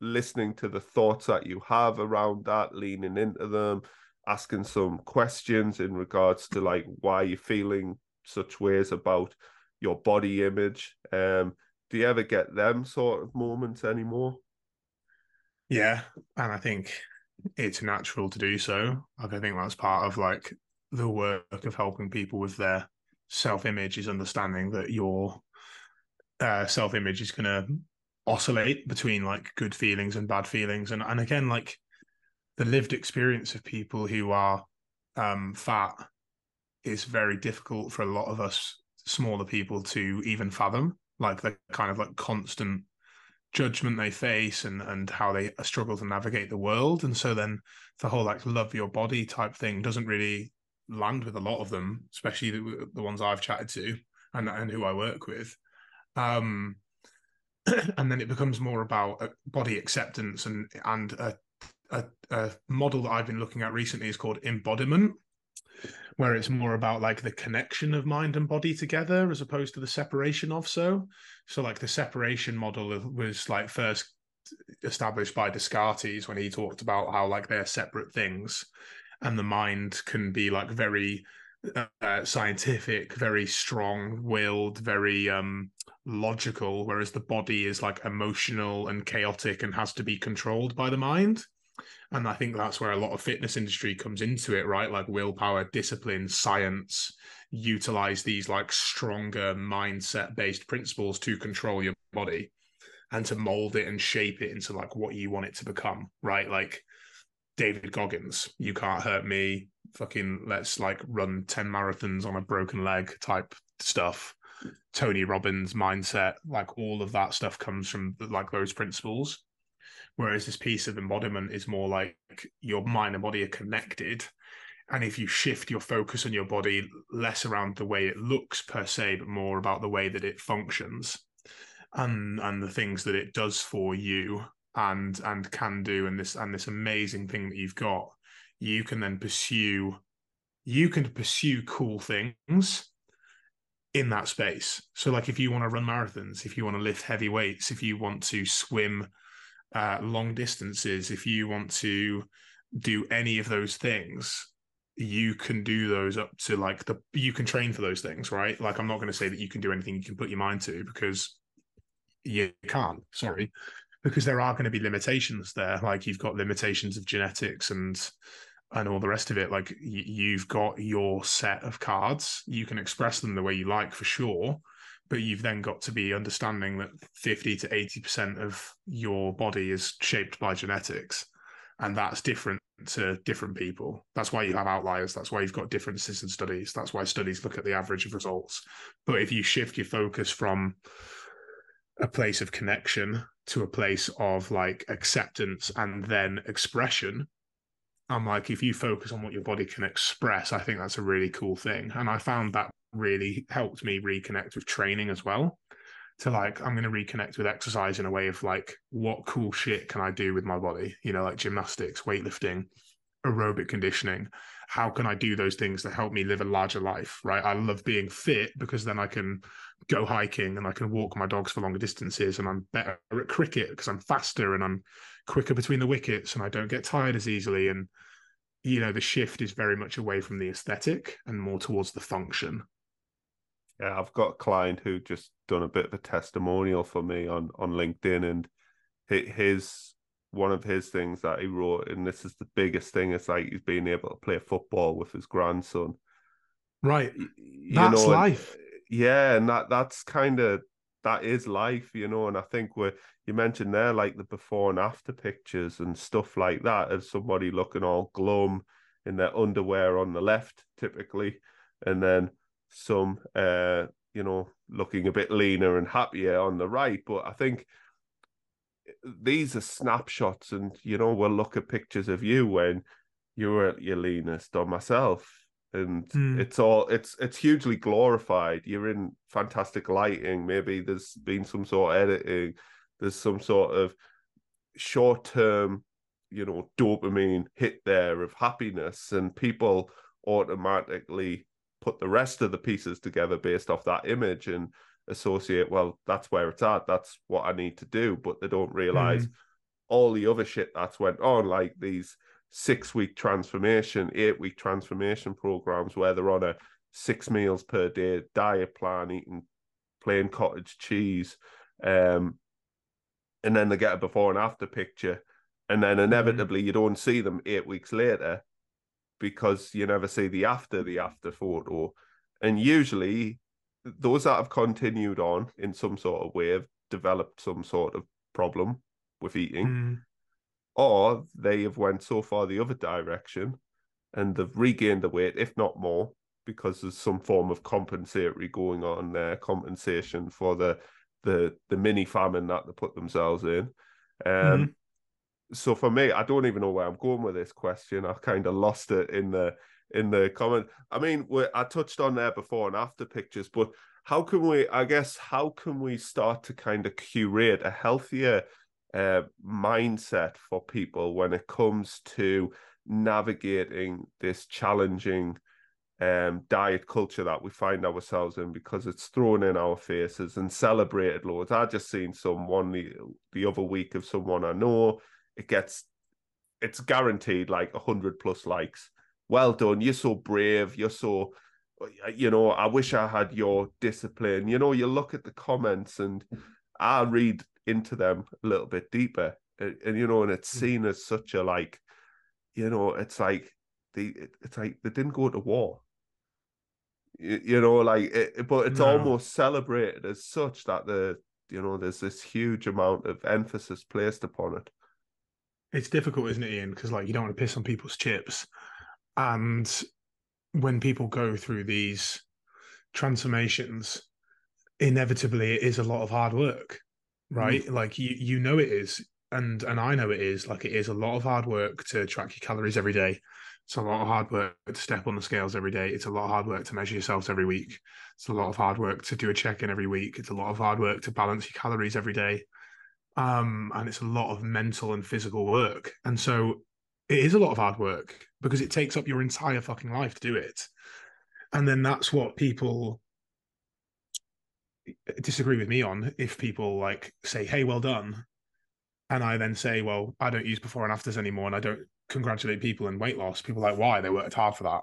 listening to the thoughts that you have around that, leaning into them, asking some questions in regards to like why you're feeling such ways about your body image. Um, do you ever get them sort of moments anymore? Yeah, and I think it's natural to do so. Like I think that's part of like the work of helping people with their self-image is understanding that your uh, self-image is going to oscillate between like good feelings and bad feelings, and and again like the lived experience of people who are um, fat is very difficult for a lot of us smaller people to even fathom like the kind of like constant judgment they face and and how they struggle to navigate the world. And so then the whole like love your body type thing doesn't really land with a lot of them especially the, the ones i've chatted to and and who i work with. Um (clears throat) and then it becomes more about uh, body acceptance and and a, a, a model that i've been looking at recently is called embodiment where it's more about like the connection of mind and body together as opposed to the separation of so. So like the separation model was like first established by descartes when he talked about how like they're separate things and the mind can be like very uh, scientific very strong willed very um logical whereas the body is like emotional and chaotic and has to be controlled by the mind and I think that's where a lot of fitness industry comes into it, right? Like willpower, discipline, science, utilize these like stronger mindset based principles to control your body and to mold it and shape it into like what you want it to become, right? Like David Goggins, you can't hurt me. Fucking let's like run 10 marathons on a broken leg type stuff. Tony Robbins mindset, like all of that stuff comes from like those principles. Whereas this piece of embodiment is more like your mind and body are connected. And if you shift your focus on your body less around the way it looks per se, but more about the way that it functions and and the things that it does for you and and can do and this and this amazing thing that you've got, you can then pursue you can pursue cool things in that space. So like if you want to run marathons, if you want to lift heavy weights, if you want to swim uh, long distances, if you want to do any of those things, you can do those up to like the you can train for those things, right? Like I'm not going to say that you can do anything you can put your mind to because you can't. Sorry, because there are going to be limitations there. Like you've got limitations of genetics and and all the rest of it. Like you've got your set of cards. You can express them the way you like for sure but you've then got to be understanding that 50 to 80% of your body is shaped by genetics and that's different to different people. That's why you have outliers. That's why you've got differences in studies. That's why studies look at the average of results. But if you shift your focus from a place of connection to a place of like acceptance and then expression i'm like if you focus on what your body can express i think that's a really cool thing. And i found that really helped me reconnect with training as well. To like, I'm going to reconnect with exercise in a way of like, what cool shit can I do with my body? You know, like gymnastics, weightlifting, aerobic conditioning. How can I do those things that help me live a larger life? Right. I love being fit because then I can go hiking and I can walk my dogs for longer distances and I'm better at cricket because I'm faster and I'm quicker between the wickets and I don't get tired as easily. And, you know, the shift is very much away from the aesthetic and more towards the function. Yeah, I've got a client who just done a bit of a testimonial for me on on LinkedIn, and his one of his things that he wrote, and this is the biggest thing. It's like he's being able to play football with his grandson. Right, you that's know, life. And, yeah, and that that's kind of that is life, you know. And I think we you mentioned there like the before and after pictures and stuff like that of somebody looking all glum in their underwear on the left, typically, and then some uh you know looking a bit leaner and happier on the right. But I think these are snapshots, and you know we'll look at pictures of you when you were at your leanest, or myself, and mm. it's all it's it's hugely glorified. You're in fantastic lighting. Maybe there's been some sort of editing. There's some sort of short term, you know, dopamine hit there of happiness, and people automatically put the rest of the pieces together based off that image and associate, well, that's where it's at. That's what I need to do. But they don't realize mm. all the other shit that's went on, like these six week transformation, eight week transformation programs where they're on a six meals per day diet plan, eating plain cottage cheese. Um, and then they get a before and after picture. And then mm-hmm. inevitably mm. you don't see them eight weeks later because you never see the after the after photo. And usually those that have continued on in some sort of way have developed some sort of problem with eating. Mm. Or they have went so far the other direction and they've regained the weight, if not more, because there's some form of compensatory going on there, compensation for the the the mini famine that they put themselves in. Um, mm so for me, I don't even know where I'm going with this question. I've kind of lost it in the in the comment. I mean, I touched on there before and after pictures, but how can we? I guess how can we start to kind of curate a healthier uh, mindset for people when it comes to navigating this challenging um, diet culture that we find ourselves in because it's thrown in our faces and celebrated loads. I just seen someone the, the other week of someone I know it gets it's guaranteed like a hundred plus likes. Well done. You're so brave. You're so you know, I wish I had your discipline. You know, you look at the comments and I read into them a little bit deeper. And, and you know, and it's hmm. seen as such a like, you know, it's like the it's like they didn't go to war. You, you know, like it, but it's no. almost celebrated as such that the you know there's this huge amount of emphasis placed upon it it's difficult, isn't it, Ian? Because like you don't want to piss on people's chips, and when people go through these transformations, inevitably it is a lot of hard work, right? Mm. Like you you know it is, and and I know it is. Like it is a lot of hard work to track your calories every day. It's a lot of hard work to step on the scales every day. It's a lot of hard work to measure yourselves every week. It's a lot of hard work to do a check in every week. It's a lot of hard work to balance your calories every day um, and it's a lot of mental and physical work. And so it is a lot of hard work because it takes up your entire fucking life to do it. And then that's what people disagree with me on. If people like say, "Hey, well done," and I then say, "Well, I don't use before and afters anymore," and I don't congratulate people in weight loss. People like, "Why? They worked hard for that."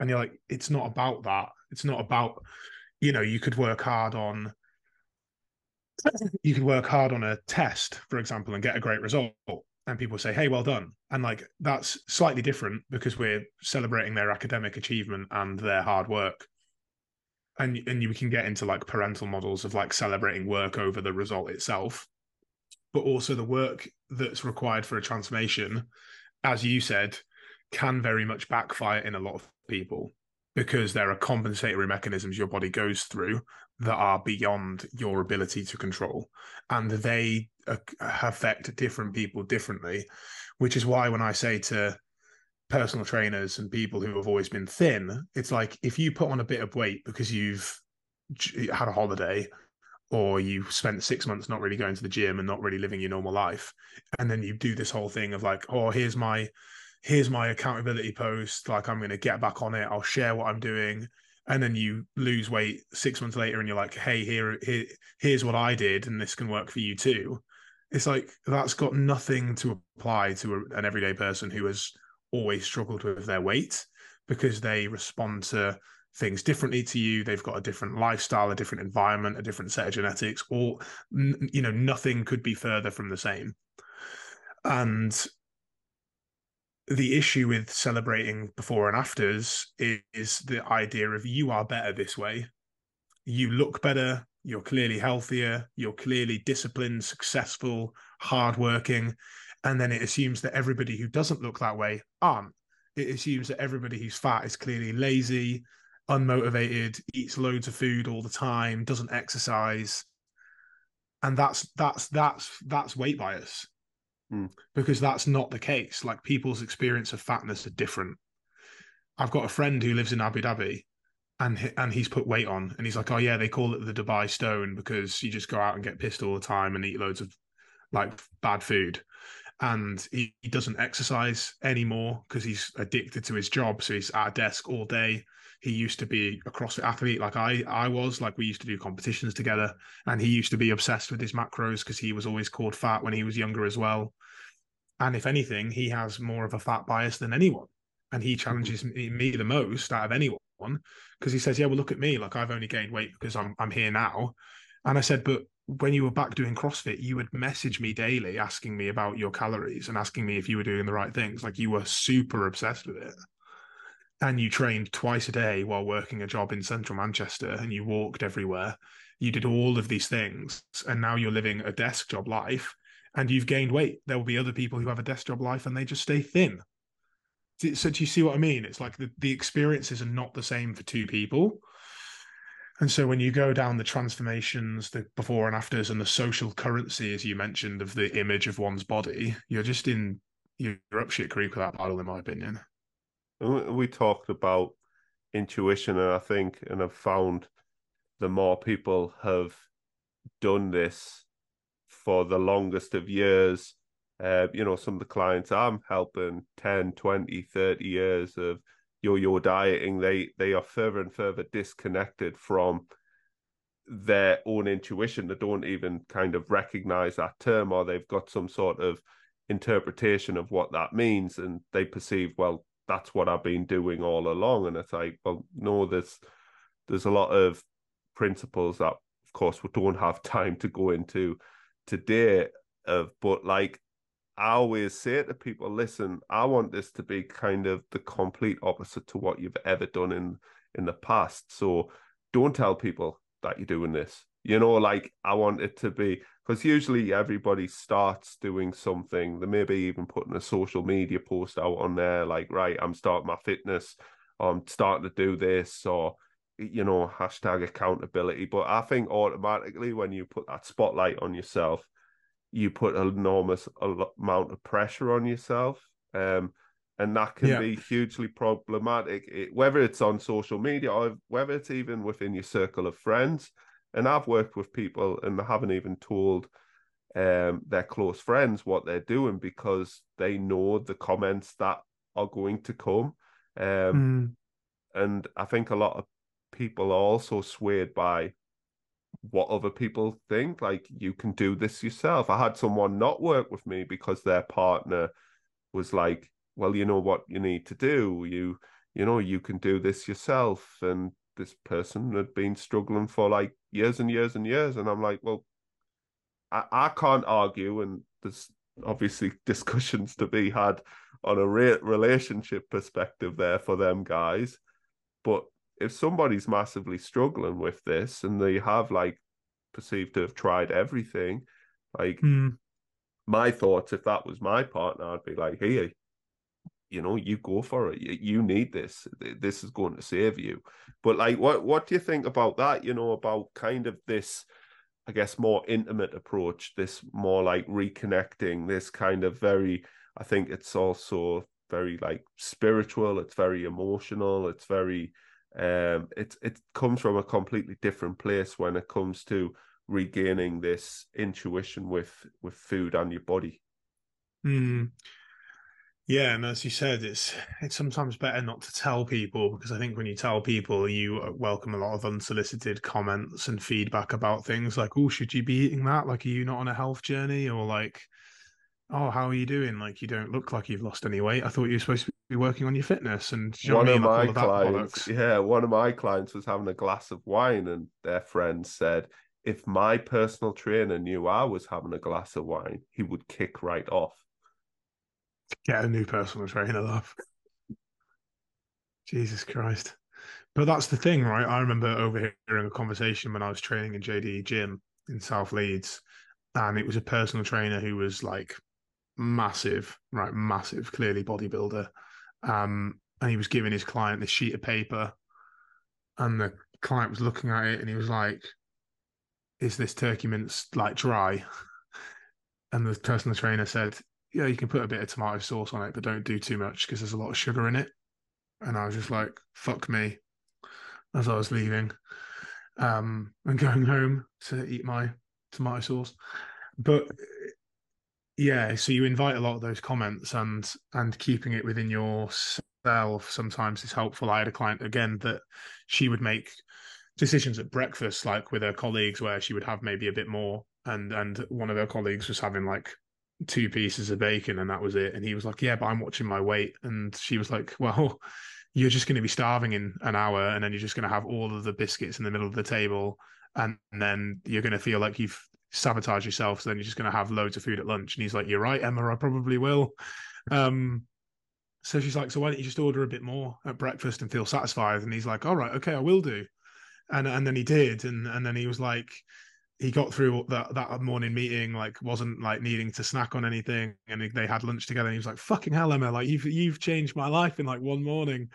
And you're like, "It's not about that. It's not about." You know, you could work hard on you could work hard on a test, for example, and get a great result. And people say, hey, well done. And like that's slightly different because we're celebrating their academic achievement and their hard work. And and you can get into like parental models of like celebrating work over the result itself, but also the work that's required for a transformation, as you said, can very much backfire in a lot of people because there are compensatory mechanisms your body goes through that are beyond your ability to control. And they uh, affect different people differently which is why when i say to personal trainers and people who have always been thin it's like if you put on a bit of weight because you've had a holiday or you spent six months not really going to the gym and not really living your normal life and then you do this whole thing of like oh here's my here's my accountability post. Like i'm going to get back on it. I'll share what i'm doing and then you lose weight six months later and you're like hey here, here here's what i did and this can work for you too. It's like that's got nothing to apply to a, an everyday person who has always struggled with their weight because they respond to things differently to you. They've got a different lifestyle a different environment a different set of genetics or you know nothing could be further from the same. And the issue with celebrating before and afters is, is the idea of you are better this way. You look better, you're clearly healthier, you're clearly disciplined, successful, hardworking. And then it assumes that everybody who doesn't look that way aren't. It assumes that everybody who's fat is clearly lazy, unmotivated, eats loads of food all the time, doesn't exercise. And that's that's that's that's weight bias. Mm. Because that's not the case. Like people's experience of fatness are different. I've got a friend who lives in Abu Dhabi and and he's put weight on and he's like oh yeah they call it the dubai stone because you just go out and get pissed all the time and eat loads of like bad food and he, he doesn't exercise anymore because he's addicted to his job so he's at a desk all day he used to be a CrossFit athlete like I I was like we used to do competitions together and he used to be obsessed with his macros because he was always called fat when he was younger as well and if anything he has more of a fat bias than anyone and he mm-hmm. challenges me, me the most out of anyone because he says, "Yeah, well, look at me. Like I've only gained weight because I'm I'm here now." And I said, "But when you were back doing CrossFit, you would message me daily asking me about your calories and asking me if you were doing the right things. Like you were super obsessed with it." And you trained twice a day while working a job in central Manchester and you walked everywhere. You did all of these things. And now you're living a desk job life and you've gained weight. There will be other people who have a desk job life and they just stay thin so do you see what I mean? It's like the, the experiences are not the same for two people. And so when you go down the transformations, the before and afters, and the social currency, as you mentioned, of the image of one's body, you're just in you're up shit creek with that battle, in my opinion. We talked about intuition, and I think, and I've found the more people have done this for the longest of years, uh, you know, some of the clients I'm helping 10, 20, 30 years of yo-yo dieting, they they are further and further disconnected from their own intuition. They don't even kind of recognize that term or they've got some sort of interpretation of what that means and they perceive, well, that's what I've been doing all along. And it's like, well, no, there's there's a lot of principles that of course we don't have (laughs) time to go into today of but like I always say to people, listen, I want this to be kind of the complete opposite to what you've ever done in in the past. So don't tell people that you're doing this. You know, like I want it to be because usually everybody starts doing something. They maybe even putting a social media post out on there, like, right, I'm starting my fitness, I'm starting to do this, or you know, hashtag accountability. But I think automatically when you put that spotlight on yourself, you put an enormous amount of pressure on yourself. Um, and that can yeah. be hugely problematic, it, whether it's on social media or whether it's even within your circle of friends. And I've worked with people and they haven't even told um, their close friends what they're doing because they know the comments that are going to come. Um, mm. And I think a lot of people are also swayed by what other people think. Like you can do this yourself. I had someone not work with me because their partner was like, "Well, you know what you need to do. You, you know, you can do this yourself." And this person had been struggling for like years and years and years, and I'm like, "Well, I, I can't argue." And there's obviously (laughs) discussions to be had on a re- relationship perspective there for them guys, but if somebody's massively struggling with this and they have like perceived to have tried everything, like mm. my thoughts, if that was my partner, I'd be like, hey, you know, you go for it. You, you need this. This is going to save you. But like, what what do you think about that? You know, about kind of this, I guess, more intimate approach. This more like reconnecting. This kind of very. I think it's also very like spiritual. It's very emotional. It's very um, it it comes from a completely different place when it comes to regaining this intuition with with food and your body. Mm. Yeah, and as you said, it's it's sometimes better not to tell people because I think when you tell people, you welcome a lot of unsolicited comments and feedback about things like, "Oh, should you be eating that? Like, are you not on a health journey?" Or like, "Oh, how are you doing? Like, you don't look like you've lost any weight. I thought you were supposed to be working on your fitness and you one of my of clients yeah one of my clients was having a glass of wine and their friend said if my personal trainer knew i was having a glass of wine he would kick right off Get a new personal trainer, love. Jesus Christ. But that's the thing, right? I remember overhearing a conversation when I was training in JDE Gym in South Leeds, and it was a personal trainer who was like massive, right? Massive, clearly bodybuilder. Um, and he was giving his client this sheet of paper, and the client was looking at it, and he was like, "Is this turkey mince like dry?" (laughs) And the personal trainer said, "Yeah, you can put a bit of tomato sauce on it, but don't do too much because there's a lot of sugar in it." And I was just like, "Fuck me," as I was leaving, um, and (laughs) going home to eat my tomato sauce. But yeah, so you invite a lot of those comments, and and keeping it within yourself sometimes is helpful. I had a client again that she would make decisions at breakfast, like with her colleagues, where she would have maybe a bit more and and one of her colleagues was having like two pieces of bacon and that was it and he was like yeah but i'm watching my weight and she was like well (laughs) you're just going to be starving in an hour and then you're just going to have all of the biscuits in the middle of the table and then you're going to feel like you've sabotaged yourself so then you're just going to have loads of food at lunch. And he's like you're right emma i probably will. Um so she's like so why don't you just order a bit more at breakfast and feel satisfied? And he's like all right okay i will do. And and then he did and and then he was like he got through that that morning meeting like wasn't like needing to snack on anything and they had lunch together and he was like fucking hell emma like you've you've changed my life in like one morning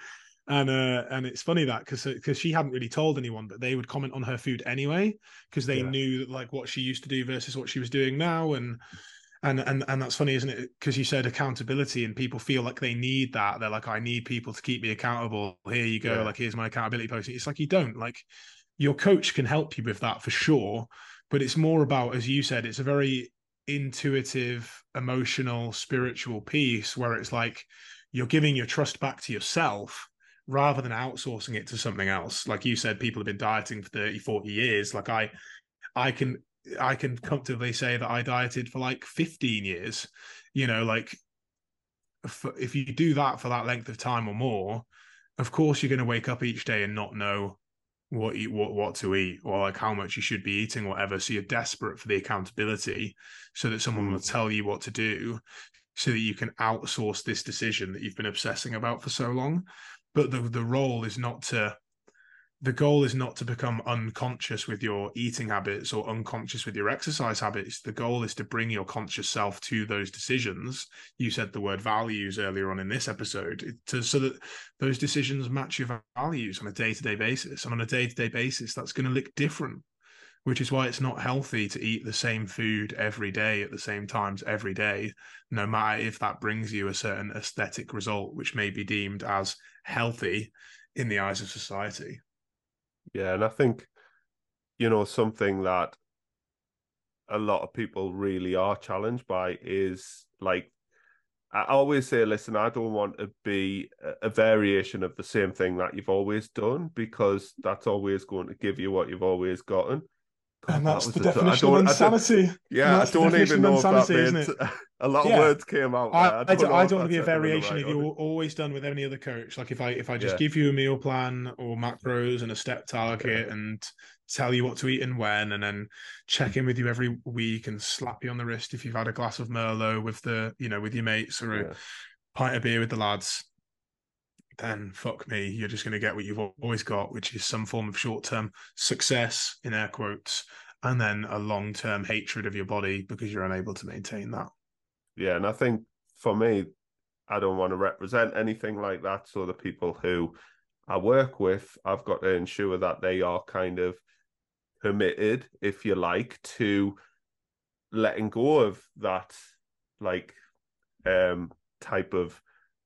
and uh and it's funny that because because she hadn't really told anyone but they would comment on her food anyway because they yeah. knew that like what she used to do versus what she was doing now. And and and and that's funny isn't it? Because you said accountability and people feel like they need that. They're like i need people to keep me accountable. Here you go. Yeah. like here's my accountability post it's like you don't. Like your coach can help you with that for sure but it's more about as you said it's a very intuitive emotional spiritual piece where it's like you're giving your trust back to yourself rather than outsourcing it to something else. Like you said people have been dieting for 30 40 years. Like i i can i can comfortably say that i dieted for like 15 years you know like if you do that for that length of time or more of course you're going to wake up each day and not know what eat what what to eat or like how much you should be eating whatever. So you're desperate for the accountability so that someone will mm. tell you what to do so that you can outsource this decision that you've been obsessing about for so long but the the role is not to the goal is not to become unconscious with your eating habits or unconscious with your exercise habits. The goal is to bring your conscious self to those decisions. You said the word values earlier on in this episode, to, so that those decisions match your values on a day to day basis. And on a day to day basis, that's going to look different, which is why it's not healthy to eat the same food every day at the same times every day, no matter if that brings you a certain aesthetic result, which may be deemed as healthy in the eyes of society. Yeah, and I think, you know, something that a lot of people really are challenged by is like I always say, listen, I don't want to be a variation of the same thing that you've always done because that's always going to give you what you've always gotten. God, and that's that the definition of insanity. yeah, I don't even know insanity, if that made (laughs) a lot of yeah. words came out. I, I, don't, I don't want to be a variation right of you always done with any other coach. Like if I if I just yeah. give you a meal plan or macros and a step target yeah. and tell you what to eat and when, and then check in with you every week and slap you on the wrist if you've had a glass of Merlot with the you know with your mates or a pint of beer with the lads. Then fuck me, you're just going to get what you've always got, which is some form of short term success in air quotes, and then a long term hatred of your body because you're unable to maintain that yeah, and I think for me, I don't want to represent anything like that. So the people who I work with, I've got to ensure that they are kind of permitted, if you like, to letting go of that like um type of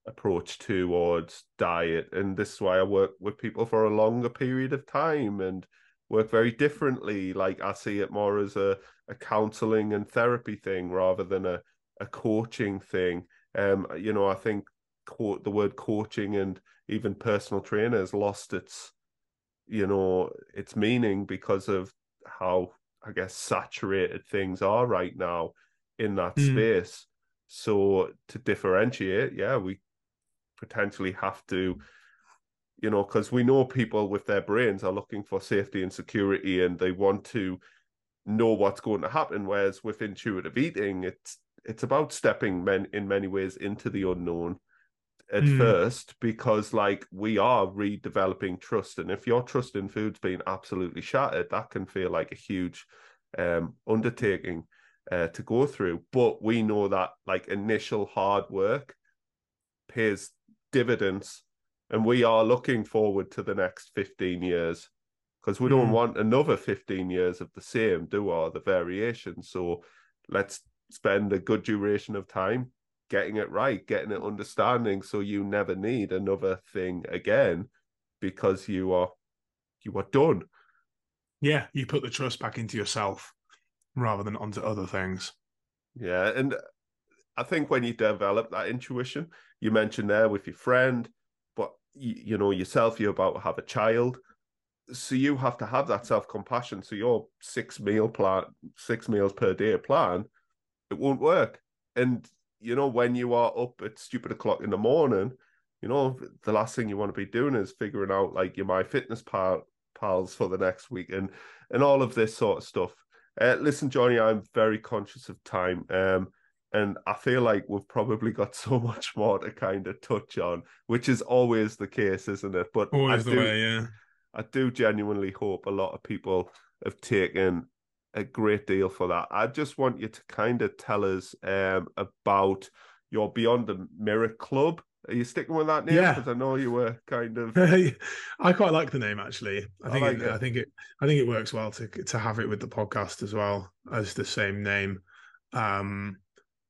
approach towards diet. And this is why I work with people for a longer period of time and work very differently. Like I see it more as a, a counseling and therapy thing rather than a a coaching thing. Um, you know, I think co- the word coaching and even personal trainer has lost its, you know, its meaning because of how I guess saturated things are right now in that mm. space. So to differentiate, yeah, we potentially have to, you know, because we know people with their brains are looking for safety and security and they want to know what's going to happen. Whereas with intuitive eating, it's it's about stepping men in many ways into the unknown at Mm. first because like we are redeveloping trust and if your trust in food's been absolutely shattered that can feel like a huge um undertaking uh, to go through but we know that like initial hard work pays dividends and we are looking forward to the next 15 years because we don't Mm. want another 15 years of the same do or the variation so let's spend a good duration of time getting it right getting it understanding so you never need another thing again because you are you are done Yeah, you put the trust back into yourself rather than onto other things. yeah and i think when you develop that intuition you mentioned there with your friend but you, you know yourself you're about to have a child. So you have to have that self-compassion. So your six meal plan six meals per day plan it won't work. And you know when you are up at stupid o'clock in the morning you know the last thing you want to be doing is figuring out like your my fitness pal pals for the next week and and all of this sort of stuff. Uh, listen jonny i'm very conscious of time. Um and I feel like we've probably got (laughs) so much more to kind of touch on, which is always the case, isn't it? But Always I the do, way, yeah. I do genuinely hope a lot of people have taken a great deal for that. I just want you to kind of tell us um, about your Beyond the Mirror Club. Are you sticking with that name? Yeah. Because I know you were kind of. (laughs) I quite like the name actually. I I think like it, it. I think it I think it works well to to have it with the podcast as well as the same name. Um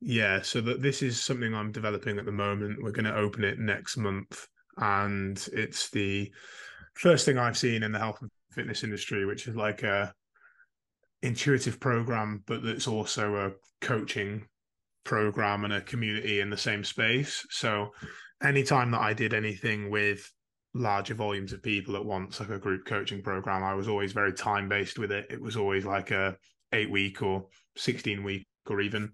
yeah, so that this is something I'm developing at the moment. We're going to open it next month and it's the first thing I've seen in the health and fitness industry which is like a intuitive program but that's also a coaching program and a community in the same space. So anytime that I did anything with larger volumes of people at once, like a group coaching program, I was always very time based with it. It was always like a eight week or 16 week or even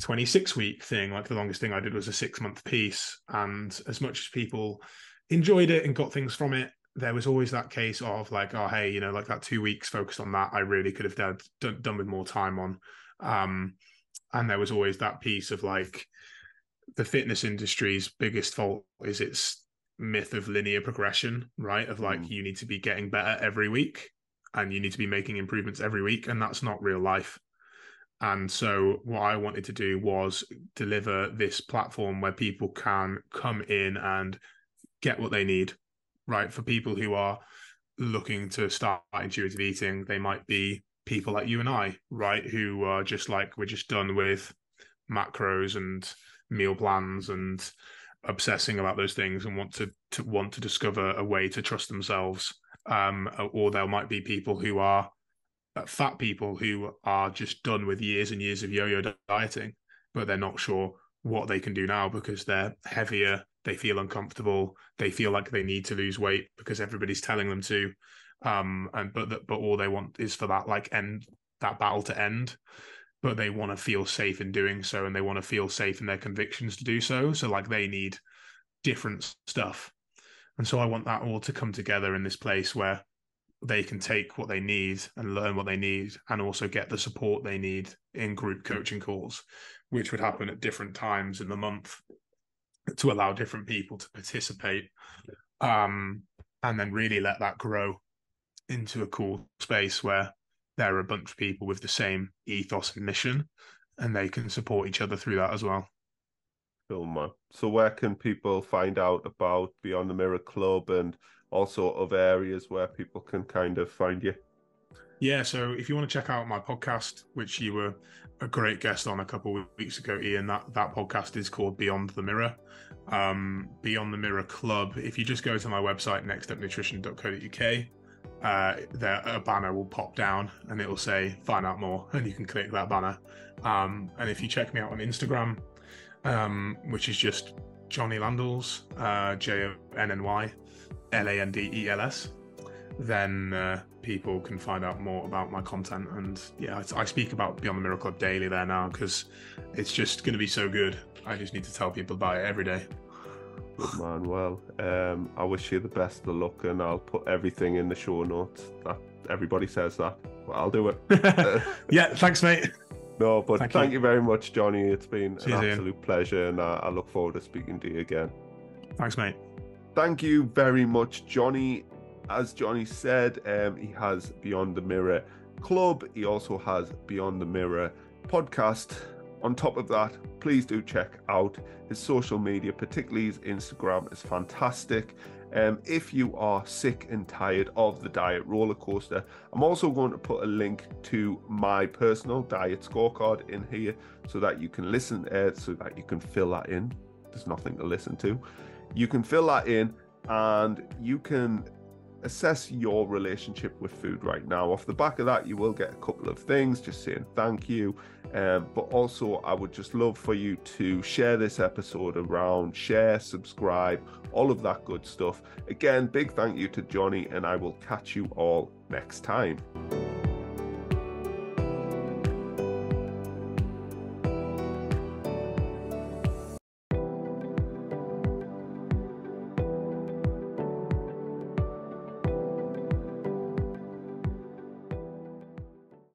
26 week thing. Like the longest thing I did was a six month piece. And as much as people enjoyed it and got things from it, there was always that case of like, oh, hey, you know, like that two weeks focused on that, I really could have done, done, done with more time on. Um, and there was always that piece of like the fitness industry's biggest fault is its myth of linear progression, right? Of like Mm. you need to be getting better every week and you need to be making improvements every week, and that's not real life. And so, what I wanted to do was deliver this platform where people can come in and get what they need, right? For people who are looking to start intuitive eating, they might be people like you and I, right? Who are just like, we're just done with macros and meal plans and obsessing about those things and want to, to want to discover a way to trust themselves. Um, or there might be people who are fat people who are just done with years and years of yo-yo dieting, but they're not sure what they can do now because they're heavier, they feel uncomfortable, they feel like they need to lose weight because everybody's telling them to. Um, and but that, but all they want is for that like end that battle to end, but they want to feel safe in doing so, and they want to feel safe in their convictions to do so. So like they need different stuff, and so I want that all to come together in this place where they can take what they need and learn what they need and also get the support they need in group coaching calls which would happen at different times in the month to allow different people to participate um, and then really let that grow into a cool space where there are a bunch of people with the same ethos and mission and they can support each other through that as well Man. So where can people find out about Beyond the Mirror Club and also other areas where people can kind of find you? Yeah, so if you want to check out my podcast, which you were a great guest on a couple of weeks ago, Ian, that, that podcast is called Beyond the Mirror. Um, Beyond the Mirror Club. If you just go to my website, nextstepnutrition.co.uk, uh, there a banner will pop down and it will say "Find out more," (laughs) and you can click that banner. Um, and if you check me out on Instagram, um, which is just Jonny Landels, uh, J O N N Y L A N D E L S, then uh, people can find out more about my content. And yeah, I, I speak about Beyond the Mirror Club daily there now because it's just going to be so good. I just need to tell people about it every day. Good man. Well, um, I wish you the best of luck, and I'll put everything in the show notes. That everybody says that, but I'll do it. (laughs) (laughs) yeah, thanks, mate. No, but thank, thank you. you. very much, Jonny. It's been an absolute pleasure, and uh, I look forward to speaking to you again. Thanks, mate. Thank you very much, Jonny. As Jonny said, um, he has Beyond the Mirror Club. He also has Beyond the Mirror podcast. On top of that, please do check out his social media, particularly his Instagram is fantastic. Um, if you are sick and tired of the diet roller coaster, I'm also going to put a link to my personal diet scorecard in here so that you can listen, uh, so that you can fill that in. There's nothing to listen to. You can fill that in and you can assess your relationship with food right now. Off the back of that, you will get a couple of things, just saying thank you. Um, but also, I would just love for you to share this episode around, share, subscribe, all of that good stuff. Again, big thank you to Jonny, and I will catch you all next time.